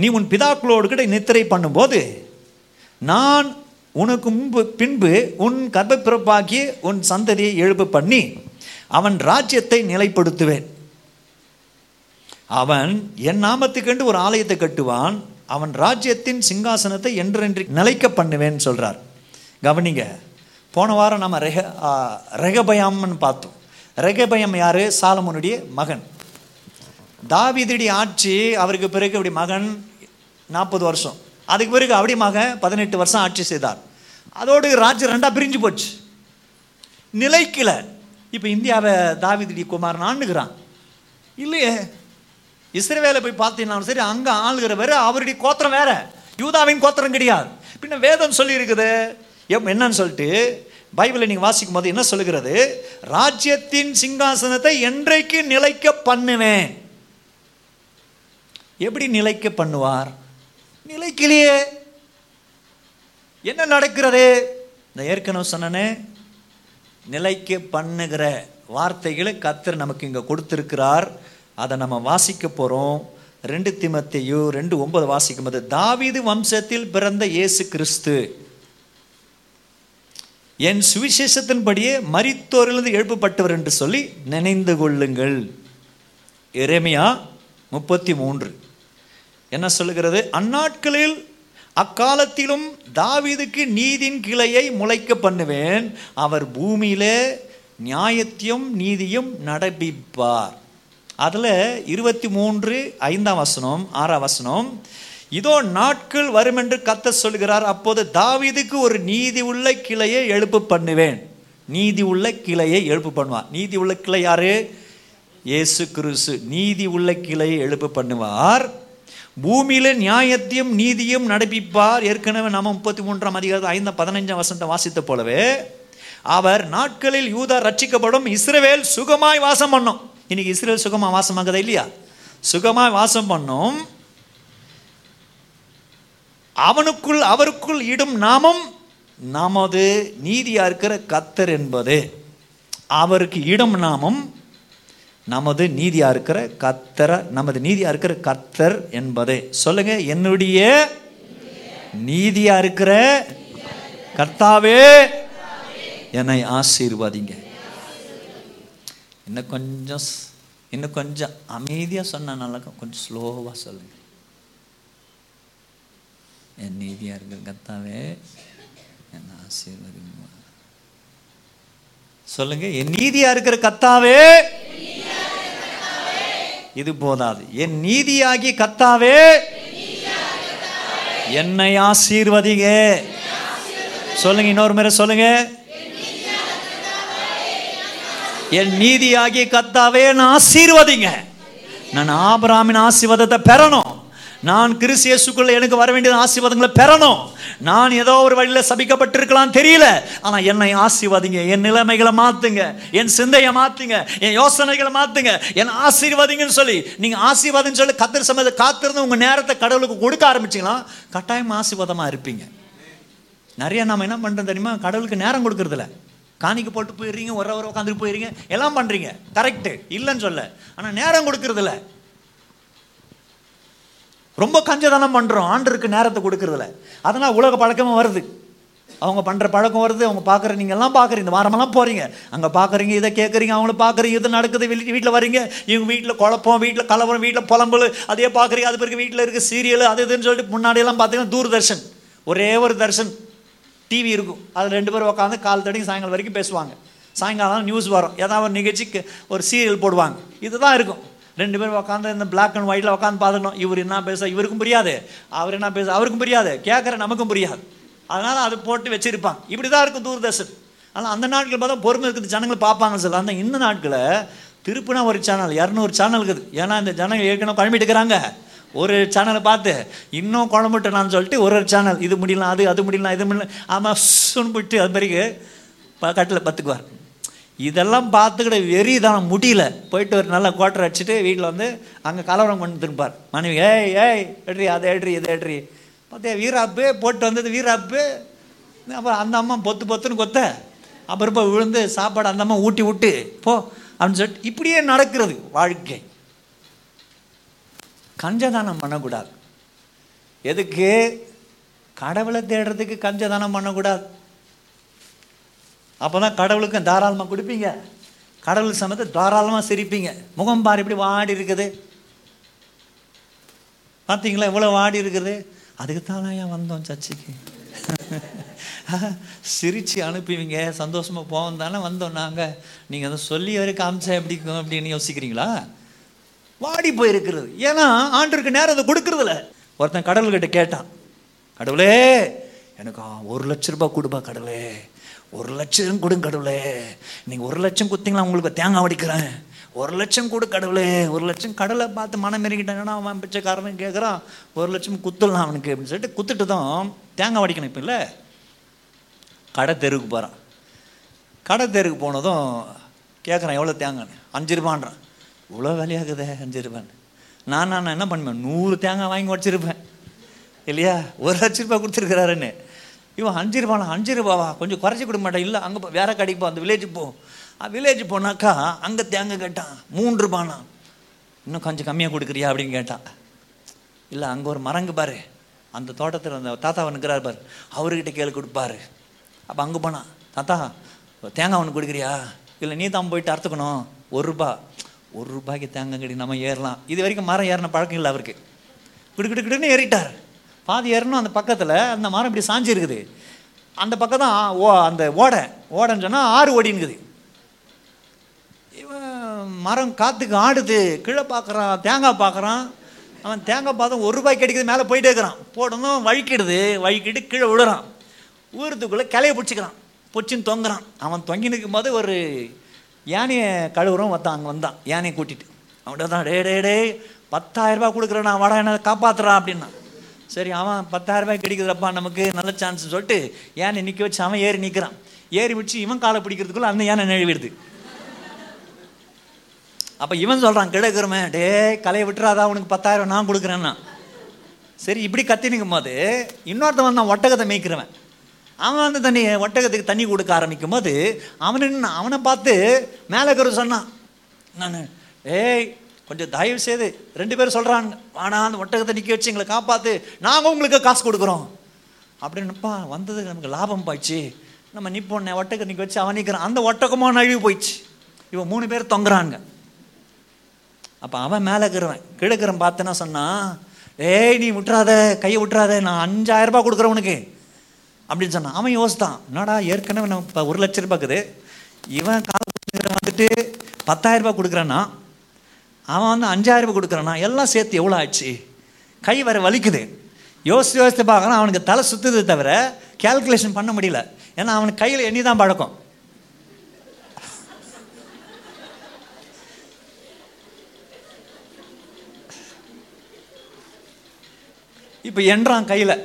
நீ உன் பிதாக்களோடு கூட நித்திரை பண்ணும்போது நான் உனக்கு முன்பு பின்பு உன் கர்ப்பப்பிறப்பாக்கி உன் சந்ததியை எழுப்பு பண்ணி அவன் ராஜ்யத்தை நிலைப்படுத்துவேன். அவன் என் நாமத்துக்கென்று ஒரு ஆலயத்தை கட்டுவான் அவன் ராஜ்யத்தின் சிங்காசனத்தை என்றென்று நிலைக்க பண்ணுவேன் சொல்கிறார் கவனிங்க போன வாரம் நம்ம ரெக ரெகபயம்னு ரெகபயாம்னு பார்த்தோம். ரெகபயம் யாரு? சாலமோனுடைய மகன். தாவீதுடைய ஆட்சி அவருக்கு பிறகு இப்படி மகன் நாற்பது வருஷம். அதுக்கு பிறகு அப்படி பதினெட்டு வருஷம் ஆட்சி செய்தார். அதோடு ராஜ்யம் ரெண்டாக பிரிஞ்சு போச்சு. நிலைக்கல. இப்போ இந்தியாவை தாவிதிடி குமாரன் ஆண்டுகிறான். இல்லையே? இஸ்ரேவேலை போய் பார்த்தீங்கன்னா சரி அங்கே ஆளுகிற அவருடைய கோத்திரம் வேற. யூதாவின் கோத்திரம் கிடையாது. பின்ன வேதம் சொல்லியிருக்குது. என்னன்னு சொல்லிட்டு பைபிளை நீங்கள் வாசிக்கும் போது என்ன சொல்லுகிறது? ராஜ்யத்தின் சிங்காசனத்தை என்றைக்கு நிலைக்க பண்ணுவேன்? எப்படி நிலைக்க பண்ணுவார்? நிலைக்கிலேயே என்ன நடக்கிறது? இந்த ஏற்கனவே சொன்னனே நிலைக்கு பண்ணுகிற வார்த்தைகளை கத்தர் நமக்கு இங்கே கொடுத்துருக்கிறார். அதை நம்ம வாசிக்க போகிறோம் ரெண்டு திமத்தையோ ரெண்டு ஒன்பது வாசிக்கும் போது தாவீது வம்சத்தில் பிறந்த இயேசு கிறிஸ்து. என் சுவிசேஷத்தின்படியே மரித்தோரிலிருந்து எழுப்பப்பட்டவர் என்று சொல்லி நினைந்து கொள்ளுங்கள். எரேமியா முப்பத்தி மூன்று. என்ன சொல்லுகிறது? அந்நாட்களில் அக்காலத்திலும் தாவீதுக்கு நீதின் கிளையை முளைக்க பண்ணுவேன். அவர் பூமியிலே நியாயத்தையும் நீதியும் நடப்பிப்பார். அதில் இருபத்தி மூன்று ஐந்தாம் வசனம் ஆறாம் வசனம் இதோ நாட்கள் வரும் என்று கத்த சொல்கிறார். அப்போது தாவீதுக்கு ஒரு நீதி உள்ள கிளையை எழுப்பு பண்ணுவேன். நீதி உள்ள கிளையை எழுப்பு பண்ணுவார். நீதி உள்ள கிளை யாரு? இயேசு கிறிசு நீதி உள்ள கிளையை எழுப்பு பண்ணுவார். பூமியில் நியாயத்தையும் நீதியும் நடப்பிப்பார் ஏற்கனவே நாம் முப்பத்தி மூன்றாம் அதிகாரத்தில் ஐந்தாம் பதினைஞ்சாம் வசனத்தை வாசித்த போலவே அவர் நாட்களில் யூதா ரட்சிக்கப்படும் இஸ்ரவேல் சுகமாய் வாசம் பண்ணும். இன்னைக்கு இஸ்ரேல் சுகமா வாசமாகுதா இல்லையா? சுகமாய் வாசம் பண்ணும். அவனுக்குள் அவருக்குள் இடும் நாமம் நமது நீதியாக இருக்கிற கத்தர் என்பது. அவருக்கு இடம் நாமம் நமது நீதியாக இருக்கிற கத்தர நமது நீதியாக இருக்கிற கர்த்தர் என்பது. சொல்லுங்க என்னுடைய நீதியாக இருக்கிற கர்த்தாவே என்னை ஆசீர்வாதிங்க. இன்னும் கொஞ்சம் இன்னும் கொஞ்சம் அமைதியாக சொன்ன நல்லா கொஞ்சம் ஸ்லோவாக சொல்லுங்க. என் நீதியாக இருக்கிற கர்த்தாவே என்னை ஆசீர்வாதிங்க. சொல்லுங்க என் நீதியாக இருக்கிற கர்த்தாவே இது போதாது. என் நீதியாகி கத்தாவே என்னை ஆசீர்வதிங்க. சொல்லுங்க இன்னொரு முறை சொல்லுங்க. என் நீதியாகி கத்தாவே நான் ஆசீர்வதிங்க. நான் ஆபராமின் ஆசீர்வாதத்தை பெறணும். நான் கிறிஸ்து இயேசுக்குள்ள எனக்கு வர வேண்டிய ஆசீர்வாதங்களை பெறணும். நான் ஏதோ ஒரு வழியில் சபிக்கப்பட்டிருக்கலாம் தெரியல. ஆனால் என்னை ஆசீர்வாதிங்க. என் நிலைமைகளை மாற்றுங்க என் சிந்தையை மாற்றுங்க என் யோசனைகளை மாற்றுங்க என் ஆசீர்வாதிங்கன்னு சொல்லி நீங்கள் ஆசீர்வாதம் சொல்லி கத்திர சமயத்தை காத்திருந்து உங்கள் நேரத்தை கடவுளுக்கு கொடுக்க ஆரம்பிச்சிங்களா? கட்டாயம் ஆசீர்வாதமாக இருப்பீங்க. நிறைய நாம் என்ன பண்ணுறோம் தெரியுமா? கடவுளுக்கு நேரம் கொடுக்குறதில்ல. காணிக்கு போட்டு போயிடுறீங்க ஒரு ஒரு உட்காந்துட்டு போயிடுறீங்க எல்லாம் பண்ணுறீங்க கரெக்டு இல்லைன்னு சொல்ல ஆனால் நேரம் கொடுக்குறதில்ல. ரொம்ப கஞ்சதானம் பண்ணுறோம் ஆண்டருக்கு நேரத்தை கொடுக்கறதில்ல. அதனால் உலக பழக்கமும் வருது. அவங்க பண்ணுற பழக்கம் வருது. அவங்க பார்க்குற நீங்க எல்லாம் பார்க்குறீங்க இந்த வாரமெல்லாம் போகிறீங்க அங்கே பார்க்குறீங்க இதை கேட்குறீங்க அவங்கள பார்க்குறீங்க இது நடக்குது வீட்டு வீட்டில் வரீங்க. இவங்க வீட்டில் குழப்பம் வீட்டில் கலவரம் வீட்டில் புலம்பல். அதே பார்க்குறீங்க அது பிறகு வீட்டில் இருக்க சீரியல் அது இதுன்னு சொல்லிட்டு முன்னாடியெல்லாம் பார்த்தீங்கன்னா தூர்தர்ஷன். ஒரே ஒரு தர்ஷன். டிவி இருக்கும். அதில் ரெண்டு பேரும் உட்காந்து கால் தடி சாயங்காலம் வரைக்கும் பேசுவாங்க. சாயங்காலம் நியூஸ் வரும். ஏதாவது ஒரு நிகழ்ச்சிக்கு ஒரு சீரியல் போடுவாங்க. இதுதான் இருக்கும். ரெண்டு பேரும் உட்காந்து இந்த பிளாக் அண்ட் ஒயிட்டில் உட்காந்து பார்த்துக்கணும். இவர் என்ன பேச இவருக்கும் புரியாது. அவர் என்ன பேச அவருக்கும் புரியாது. கேட்குற நமக்கும் புரியாது. அதனால் அது போட்டு வச்சுருப்பான் இப்படி தான் இருக்கும் தூர்தர்ஷன். ஆனால் அந்த நாட்கள் பார்த்தா பொறுமை இருக்குது. ஜனங்கள் பார்ப்பாங்க சார் அந்த இந்த நாட்களில் திருப்பினா ஒரு சேனல் இரநூறு சேனல் இருக்குது. ஏன்னா இந்த ஜனங்கள் ஏற்கனவே குழம்பிட்டு இருக்கிறாங்க ஒரு சேனலை பார்த்து இன்னும் குழம்புட்டேனான்னு சொல்லிட்டு ஒரு ஒரு சேனல் இது முடியலாம் அது அது முடியலாம் இது முடியலாம். ஆமாம் சுன்னு போயிட்டு அது பிறகு ப- கட்டில் பத்துக்குவார். இதெல்லாம் பார்த்துக்கிட வெறி தான் முடியல. போயிட்டு ஒரு நல்ல குவார்டர் அடிச்சுட்டு வீட்டில் வந்து அங்கே கலவரம் கொண்டு திருப்பார் மனைவி ஏய் ஏய் எட்ரி அதை எடுறி இதை எடுறி பார்த்தே வீராப்பு போட்டு வந்தது வீராப்பு. அப்புறம் அந்த அம்மா பொத்து பொத்துன்னு கொத்த. அப்புறம் இப்போ விழுந்து சாப்பாடு அந்த அம்மா ஊட்டி விட்டு போ அப்படின்னு சொல்லிட்டு இப்படியே நடக்கிறது வாழ்க்கை. கஞ்சதானம் பண்ணக்கூடாது. எதுக்கு? கடவுளை தேடுறதுக்கு கஞ்சதானம் பண்ணக்கூடாது. அப்போ தான் கடவுளுக்கும் தாராளமாக கொடுப்பீங்க. கடவுள் சமயத்தை தாராளமாக சிரிப்பீங்க. முகம் பாரு இப்படி வாடி இருக்குது. பார்த்தீங்களா எவ்வளோ வாடி இருக்குது. அதுக்கு தானே ஏன் வந்தோம் சர்ச்சுக்கு? *laughs* சிரித்து அனுப்புவீங்க. சந்தோஷமாக போவோம் தானே வந்தோம் நாங்கள் நீங்கள் அதை சொல்லி வரை காமிச்சா எப்படி இருக்கும் அப்படின்னு யோசிக்கிறீங்களா? வாடி போயிருக்கிறது. ஏன்னா ஆண்டருக்கு நேரம் அதை கொடுக்கறதில்ல. ஒருத்தன் கடவுள்கிட்ட கேட்டான். கடவுளே எனக்கு ஒரு லட்ச ரூபாய் கொடுப்பா கடவுளே. ஒரு லட்சம் கொடுங்க கடவுளே. நீங்கள் ஒரு லட்சம் கொடுத்தீங்களா உங்களுக்கு தேங்காய் வடிக்கிறேன். ஒரு லட்சம் கொடு கடவுளே. ஒரு லட்சம் கடலை பார்த்து மனம் இறங்கிட்டாங்கன்னா அவன் பிச்சைக்காரன் கேட்குறான் ஒரு லட்சம் குத்துடலாம் அவனுக்கு அப்படின்னு சொல்லிட்டு குத்துட்டு தான் தேங்காய் வடிக்கணும் இப்போ இல்லை? கடை தெருவுக்கு போகிறான் கடை தெருக்கு போனதும் கேட்குறான் எவ்வளோ தேங்காய் அஞ்சு ரூபான்றான். இவ்வளோ வேலையாகுதே அஞ்சு ரூபான்னு. நான் நான் என்ன பண்ணுவேன்? நூறு தேங்காய் வாங்கி வச்சிருப்பேன் இல்லையா? ஒரு லட்ச ரூபாய் கொடுத்துருக்குறாருன்னு. இவன் அஞ்சு ரூபானா அஞ்சு ரூபாவா கொஞ்சம் குறைச்சி கொடுக்க மாட்டேன். இல்லை அங்கே போ வேற கடைக்கு போ அந்த வில்லேஜ் போ. வில்லேஜ் போனாக்கா அங்கே தேங்காய் கேட்டான். மூன்று ரூபானா இன்னும் கொஞ்சம் கம்மியாக கொடுக்குறியா அப்படின்னு கேட்டான். இல்லை அங்கே ஒரு மரங்கு பாரு. அந்த தோட்டத்தில் அந்த தாத்தா நிற்கிறார் பாரு. அவர்கிட்ட கேள்வி கொடுப்பாரு. அப்போ அங்கே போனான். தாத்தா தேங்காய் ஒன்று கொடுக்குறியா? இல்லை நீ தான் போயிட்டு அறுத்துக்கணும். ஒரு ரூபா. ஒரு ரூபாய்க்கு தேங்காய் கடி நம்ம ஏறலாம். இது வரைக்கும் மரம் ஏறின பழக்கம் இல்லை அவருக்கு. கிடுக்கிடுக்கிடுன்னு ஏறிட்டார். பாதி ஏறணும் அந்த பக்கத்தில் அந்த மரம் இப்படி சாஞ்சி இருக்குது. அந்த பக்கம் தான் ஓ அந்த ஓடை. ஓடைன்னு சொன்னால் ஆறு ஓடினுக்குது இவன் மரம் காற்றுக்கு ஆடுது கீழே பார்க்குறான் தேங்காய் பார்க்குறான் அவன் தேங்காய் பார்த்தா ஒரு ரூபாய் கிடைக்குது மேலே போயிட்டே இருக்கிறான். போடணும் வழுக்கிடுது வழுக்கிட்டு கீழே விழுறான். ஊரத்துக்குள்ளே கிளைய பிடிச்சிக்கிறான். பிடிச்சின்னு தொங்குறான். அவன் தொங்கி நிற்கும் போது ஒரு யானையை கழுவுறோம் வந்தான் அங்கே வந்தான். யானையை கூட்டிட்டு. அவன்கிட்ட தான் டே டே டே பத்தாயிரரூபா கொடுக்குறேன் நான் வட என்ன காப்பாற்றுறான் அப்படின்னா. சரி அவன் பத்தாயிரம் ரூபாய் கிடைக்குதுப்பா நமக்கு நல்ல சான்ஸ் சொல்லிட்டு யானை நிற்க வச்சு அவன் ஏறி நிற்கிறான் ஏறி வச்சு இவன் காலை பிடிக்கிறதுக்குள்ள அந்த யானை நழுவிடுது அப்போ இவன் சொல்கிறான் கிடக்குறமே டே கலையை விட்டுறாதா உனக்கு பத்தாயிரம் நான் கொடுக்குறேன்னா? சரி இப்படி கத்தி நிற்கும் போது இன்னொருத்தவன் தான் ஒட்டகத்தை மேய்க்கிறவன். அவன் வந்து தண்ணி ஒட்டகத்துக்கு தண்ணி கொடுக்க ஆரம்பிக்கும் போது அவன் நின்னு- அவனை பார்த்து மேலே கரு சொன்னான். நான் ஏய் கொஞ்சம் தயவு செய்து ரெண்டு பேரும் சொல்கிறாங்க ஆனால் அந்த ஒட்டகத்தை நிற்க வச்சு எங்களை காப்பாற்று நாங்கள் உங்களுக்கு காசு கொடுக்குறோம். அப்படின்னுப்பா வந்தது நமக்கு லாபம் பாய்ச்சி நம்ம நிற்போன்னே ஒட்டகத்தை நிற்க வச்சு அவன் நிற்கிறான் அந்த ஒட்டகமாக நழுவி போயிடுச்சு. இவன் மூணு பேர் தொங்குறாங்க. அப்போ அவன் மேலே இருக்கிறவன் கிழக்கிறவன் பார்த்தேன்னா சொன்னான் ஏய் நீ விட்டுறாத கையை விட்டுறாத நான் அஞ்சாயிரம் ரூபாய் கொடுக்குறேன் உனக்கு. அப்படின்னு சொன்னான். அவன் யோசித்தான் என்னடா ஏற்கனவே நம்ம இப்போ ஒரு லட்ச ரூபாய்க்குது இவன் கால வந்துட்டு பத்தாயிரம் ரூபாய் கொடுக்குறான்னா அவன் வந்து அஞ்சாயிரம் ரூபாய் கொடுக்குறானா எல்லாம் சேர்த்து எவ்வளோ ஆச்சு? கை வர வலிக்குது. யோசித்து யோசித்து பார்க்குறான் அவனுக்கு தலை சுற்றுது தவிர கேல்குலேஷன் பண்ண முடியல. ஏன்னா அவனுக்கு கையில் எண்ணி தான் பழக்கம். இப்போ என்றான் கையில்.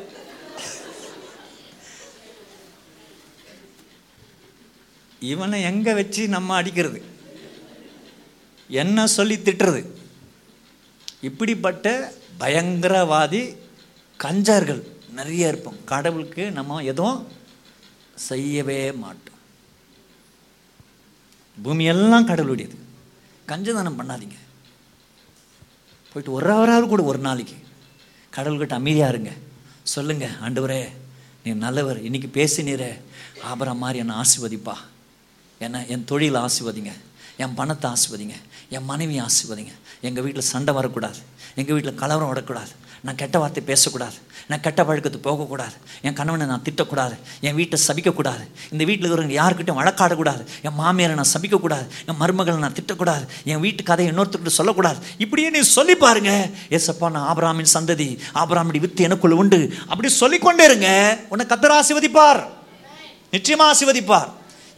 இவனை எங்கே வச்சு நம்ம அடிக்கிறது? என்ன சொல்லி திட்டுறது? இப்படிப்பட்ட பயங்கரவாதி கஞ்சர்கள் நிறைய இருப்போம். கடவுளுக்கு நம்ம எதுவும் செய்யவே மாட்டோம். பூமியெல்லாம் கடவுளுடையது. கஞ்சதானம் பண்ணாதீங்க. போயிட்டு ஒரு ஹவராவது கூட ஒரு நாளைக்கு. கடவுள்கிட்ட அமைதியாக இருங்க. சொல்லுங்கள் ஆண்டவரே நீ நல்லவர். இன்னைக்கு பேசினீரே. ஆபரம் மாதிரி என்னை ஆசிர்வதிப்பா. என்ன என் தொழிலை ஆசிர்வதிங்க. என் பணத்தை ஆசிர்வதிங்க. என் மனைவியை ஆசிர்வதிங்க. எங்கள் வீட்டில் சண்டை வரக்கூடாது. எங்கள் வீட்டில் கலவரம் வரக்கூடாது நான் கெட்ட வார்த்தை பேசக்கூடாது. நான் கெட்ட பழக்கத்துக்கு போகக்கூடாது. என் கணவனை நான் திட்டக்கூடாது. என் வீட்டை சபிக்கக்கூடாது. இந்த வீட்டில் இருக்கிறவங்க யாருக்கிட்டையும் வழக்காடக்கூடாது. என் மாமியாரை நான் சபிக்கக்கூடாது. என் மருமகளை நான் திட்டக்கூடாது. என் வீட்டு கதையை இன்னொருத்தர்கிட்ட சொல்லக்கூடாது. இப்படியே நீ சொல்லி பாருங்க. ஏசப்பா நான் ஆபிராமின் சந்ததி. ஆபிராமிடி வித்து எனக்குள்ள உண்டு. அப்படி சொல்லிக்கொண்டே இருங்க. உன்னை கத்தர் ஆசிர்வதிப்பார். நிச்சயமாக ஆசிர்வதிப்பார்.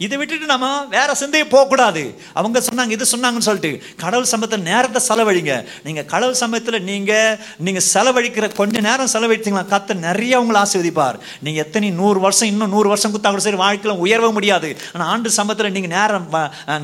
இதை விட்டுட்டு நம்ம வேற சிந்தையை போகக்கூடாது. அவங்க சொன்னாங்க இது சொன்னாங்கன்னு சொல்லிட்டு. கடவுள் சமயத்தில் நேரத்தை செலவழிங்க. நீங்கள் கடவுள் சமயத்தில் நீங்கள் நீங்கள் செலவழிக்கிற கொஞ்ச நேரம் செலவழித்தீங்களா கத்த நிறைய உங்களை ஆசீர்வதிப்பார். நீங்கள் எத்தனை நூறு வருஷம் இன்னும் நூறு வருஷம் கொடுத்தா கூட சரி வாழ்க்கையில் உயர்வ முடியாது. ஆனால் ஆண்டு சமயத்தில் நீங்கள் நேரம்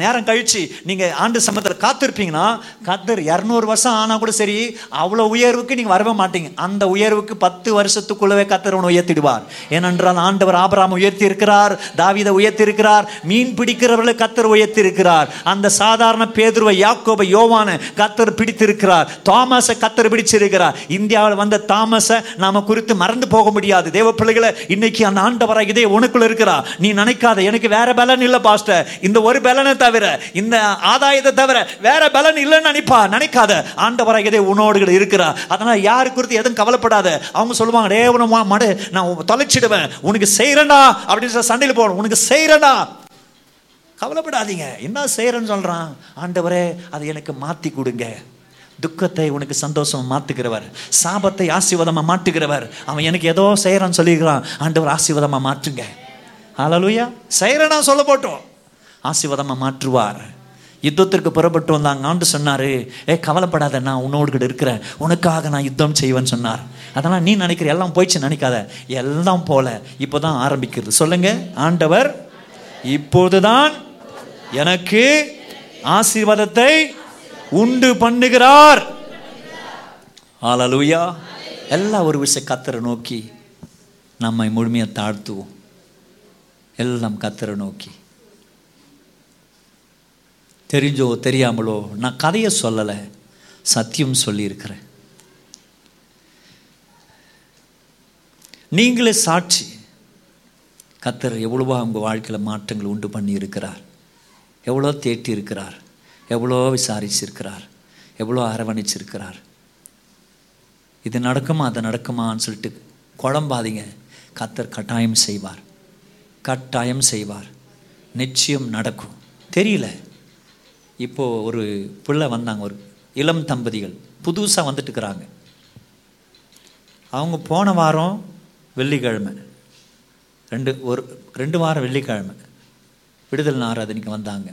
நேரம் கழித்து நீங்கள் ஆண்டு சமயத்தில் காத்திருப்பீங்கன்னா கத்தர் இரநூறு வருஷம் ஆனால் கூட சரி அவ்வளோ உயர்வுக்கு நீங்கள் வரவே மாட்டீங்க. அந்த உயர்வுக்கு பத்து வருஷத்துக்குள்ளவே கத்தர் உன்னை உயர்த்திடுவார். ஏனென்றால் ஆண்டவர் ஆபராம உயர்த்தி இருக்கிறார் தாவிதை உயர்த்தி இருக்கிறார் மீன் பிடிக்கிறவர்களை கத்தர் உயர்த்திருக்கிறார் அந்த சாதாரண பேதுருவை யாக்கோபை யோவான கத்தர் பிடித்திருக்கிறார். தாமஸை கத்தர் பிடிச்சிருக்கிறார். இந்தியாவில் வந்த தாமஸை நாம குறித்து மறந்து போக முடியாது. தேவ பிள்ளைகளை இன்னைக்கு அந்த ஆண்டவராக இதே உனக்குள்ள இருக்கிறா நீ நினைக்காத எனக்கு வேற பலன் இல்லை பாஸ்டர். இந்த ஒரு பலனை தவிர இந்த ஆதாயத்தை தவிர வேற பலன் இல்லைன்னு நினைப்பா? நினைக்காத. ஆண்டவராக இதே உன்னோடு இருக்கிறா அதனால யாரு குறித்து எதுவும் கவலைப்படாத. அவங்க சொல்லுவாங்க டே உன மடு நான் தொலைச்சிடுவேன். உனக்கு செய்யறேன்டா அப்படின்னு சொல்லி சண்டையில் போகணும். உனக்கு செய்யறேன்டா கவலைப்படாதீங்க. என்ன செய்கிறேன்னு சொல்றான்? ஆண்டவரே அதை எனக்கு மாத்தி கொடுங்க. துக்கத்தை உனக்கு சந்தோஷமா மாத்துகிறவர். சாபத்தை ஆசீர்வாதமா மாட்டுகிறவர் அவன் எனக்கு ஏதோ செய்யறான்னு சொல்லியிருக்கிறான். ஆண்டவர் ஆசீர்வாதமா மாற்றுங்க. ஆலலூயா செய்யறேனா சொல்ல போட்டோம். ஆசீர்வாதமா மாற்றுவார். யுத்தத்திற்கு புறப்பட்டு வந்தாங்க. ஆண்டு சொன்னாரு ஏ கவலைப்படாத நான் உன்னோடு கூட இருக்கிறேன். உனக்காக நான் யுத்தம் செய்வேன்னு சொன்னார். அதெல்லாம் நீ நினைக்கிற எல்லாம் போயிடுச்சு நினைக்காத. எல்லாம் போல இப்போதான் ஆரம்பிக்கிறது. சொல்லுங்க ஆண்டவர் இப்போதுதான் எனக்கு ஆசீர்வாதத்தை உண்டு பண்ணுகிறார். ஆலலூயா எல்லாம் ஒரு விஷயம் கத்தரை நோக்கி நம்மை முழுமையை தாழ்த்துவோம். எல்லாம் கத்தரை நோக்கி. தெரிஞ்சோ தெரியாமலோ நான் கதையை சொல்லலை சத்தியம் சொல்லியிருக்கிறேன். நீங்களே சாட்சி. கத்தர் எவ்வளவோ உங்கள் வாழ்க்கையில் மாற்றங்கள் உண்டு பண்ணி இருக்கிறார் எவ்வளோ தேட்டி இருக்கிறார் எவ்வளோ விசாரிச்சிருக்கிறார்? எவ்வளோ அரவணைச்சிருக்கிறார்? இது நடக்குமா? அது நடக்குமான்னு சொல்லிட்டு குழம்பாதீங்க. கத்தர் கட்டாயம் செய்வார். கட்டாயம் செய்வார். நிச்சயம் நடக்கும். தெரியல. இப்போது ஒரு பிள்ளை வந்தாங்க. ஒரு இளம் தம்பதிகள். புதுசாக வந்துட்டுக்கிறாங்க அவங்க போன வாரம் வெள்ளிக்கிழமை. ரெண்டு ஒரு ரெண்டு வாரம் வெள்ளிக்கிழமை. விடுதலை ஆராதனைக்கு வந்தாங்க.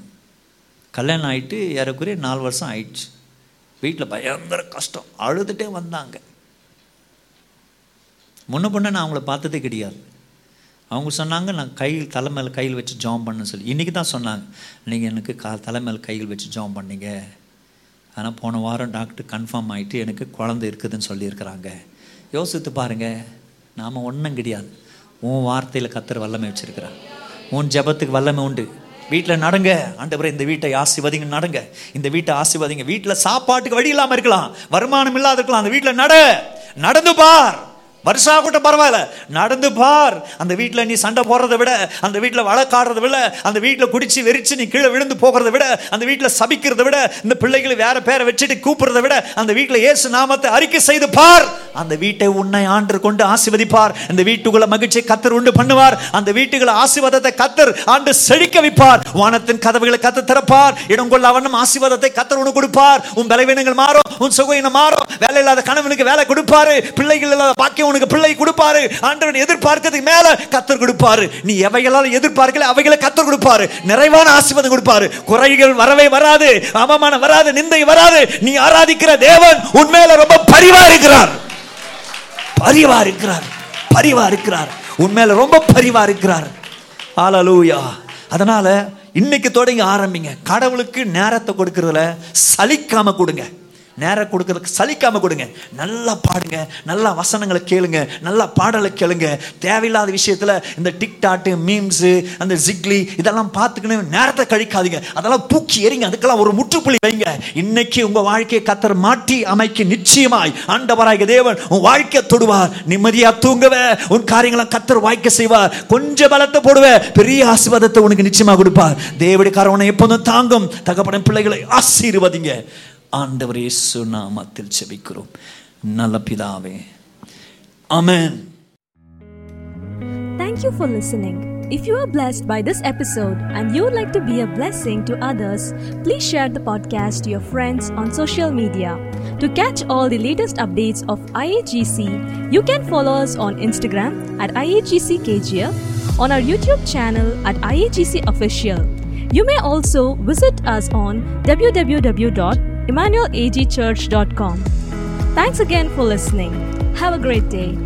கல்யாணம் ஆயிட்டு ஏறக்குறைய நாலு வருஷம் ஆயிடுச்சு. வீட்டில் பயங்கர கஷ்டம். அழுதுகிட்டே வந்தாங்க. முன்ன பொண்ணு நான் அவங்கள பார்த்ததே கிடையாது. அவங்க சொன்னாங்க நான் கையில் தலை மேலே கையில் வச்சு ஜாம் பண்ண சொல்லி. இன்றைக்கி தான் சொன்னாங்க. நீங்கள் எனக்கு கா தலை கையில் வச்சு ஜாம் பண்ணீங்க. ஆனால் போன வாரம் டாக்டர் கன்ஃபார்ம் ஆகிட்டு எனக்கு குழந்தை இருக்குதுன்னு சொல்லியிருக்கிறாங்க. யோசித்து பாருங்கள் நாம் ஒன்றும் கிடையாது. உன் வார்த்தையில் கத்துற வல்லமை வச்சிருக்கிறான் உன் ஜெபத்துக்கு வல்லமை உண்டு. வீட்டில் நடங்க. ஆண்டவரை இந்த வீட்டை ஆசிர்வதிங்க நடங்க. இந்த வீட்டை ஆசிர்வதிங்க. வீட்டில் சாப்பாட்டுக்கு வழி இல்லாமல் இருக்கலாம். வருமானம் இல்லாத இருக்கலாம். அந்த வீட்டில் நட. நடந்து பார். வருஷா கூட பரவாயில்ல. நடந்து பார். அந்த வீட்டில் நீ சண்டை போடுறதை விட அந்த வீட்டில் வழக்காடுறதை விட அந்த வீட்டில் குடிச்சு வெறிச்சு நீ கீழே விழுந்து போகிறத விட அந்த வீட்டில் சபிக்கிறத விட இந்த பிள்ளைகளை வேற பேரை வச்சுட்டு கூப்பிடுறத விட அந்த வீட்டில் ஏசு நாமத்தை அறிக்கை செய்து பார். அந்த வீட்டை உன்னை ஆண்டு கொண்டு ஆசிர்வதிப்பார். இந்த வீட்டுக்குள்ள மகிழ்ச்சியை கத்தர் உண்டு பண்ணுவார். அந்த வீட்டுக்குள்ள ஆசிர்வாதத்தை கத்தர் ஆண்டு செழிக்க வைப்பார். வானத்தின் கதவுகளை கத்து திறப்பார். இடம் கொள்ள அவனும் ஆசீர்வாதத்தை கத்தர் உனக்கு கொடுப்பார். உன் பலவீனங்கள் மாறும். உன் சுகையினம் மாறும். வேலை இல்லாத கணவனுக்கு வேலை கொடுப்பாரு. பிள்ளைகள் இல்லாத பாக்கியம் உனக்கு பிள்ளை கொடுப்பாரு. ஆண்டவன் எதிர்பார்க்கிறதுக்கு மேல கத்தர் கொடுப்பாரு. நீ எவைகளால் எதிர்பார்க்கல அவைகளை கத்தர் கொடுப்பாரு. நிறைவான ஆசீர்வாதம் கொடுப்பாரு. குறைகள் வரவே வராது அவமானம் வராது நிந்தை வராது. நீ ஆராதிக்கிற தேவன் உண்மையில ரொம்ப பரிவா இருக்கிறார். பரிவா இருக்கிறார். பரிவா இருக்கிறார். உண்மையில ரொம்ப பரிவா இருக்கிறார். ஆலலூயா அதனால இன்னைக்கு தொடங்கி ஆரம்பிங்க. கடவுளுக்கு நேரத்தை கொடுக்கறதுல சலிக்காம கொடுங்க. நேரம் கொடுக்கறதுக்கு சலிக்காமல் கொடுங்க. நல்லா பாடுங்க நல்லா வசனங்களை கேளுங்க நல்லா பாடலை கேளுங்க. தேவையில்லாத விஷயத்தில் இந்த டிக்டாட்டு மீம்ஸு அந்த ஜிக்லி இதெல்லாம் பார்த்துக்கணும் நேரத்தை கழிக்காதீங்க. அதெல்லாம் தூக்கி எறிங்க. அதுக்கெல்லாம் ஒரு முற்றுப்புள்ளி வைங்க. இன்னைக்கு உங்கள் வாழ்க்கையை கத்தர் மாட்டி அமைக்க நிச்சயமாய். ஆண்டவராக தேவன் உன் வாழ்க்கையை தொடுவார். நிம்மதியாக தூங்குவ. உன் காரியங்களை கத்தர் வாய்க்க செய்வார். கொஞ்சம் பலத்தை போடுவ. பெரிய ஆசீர்வாதத்தை உனக்கு நிச்சயமாக கொடுப்பார். தேவடிக்கார உன்னை எப்போதும் தாங்கும். தகப்பன பிள்ளைகளை ஆசீர்வதிங்க. ஆண்டவர் இயேசு நாமத்தில் செபிக்கிறோம் நல்ல பிதாவே ஆமென் Thank you for listening. If you are blessed by this episode and you would like to be a blessing to others, please share the podcast to your friends on social media. To catch all the latest updates of IAGC, you can follow us on Instagram at IAGCKGF on our YouTube channel at IAGC Official. You may also visit us on www.emmanuelagchurch.com. Thanks again for listening. Have a great day.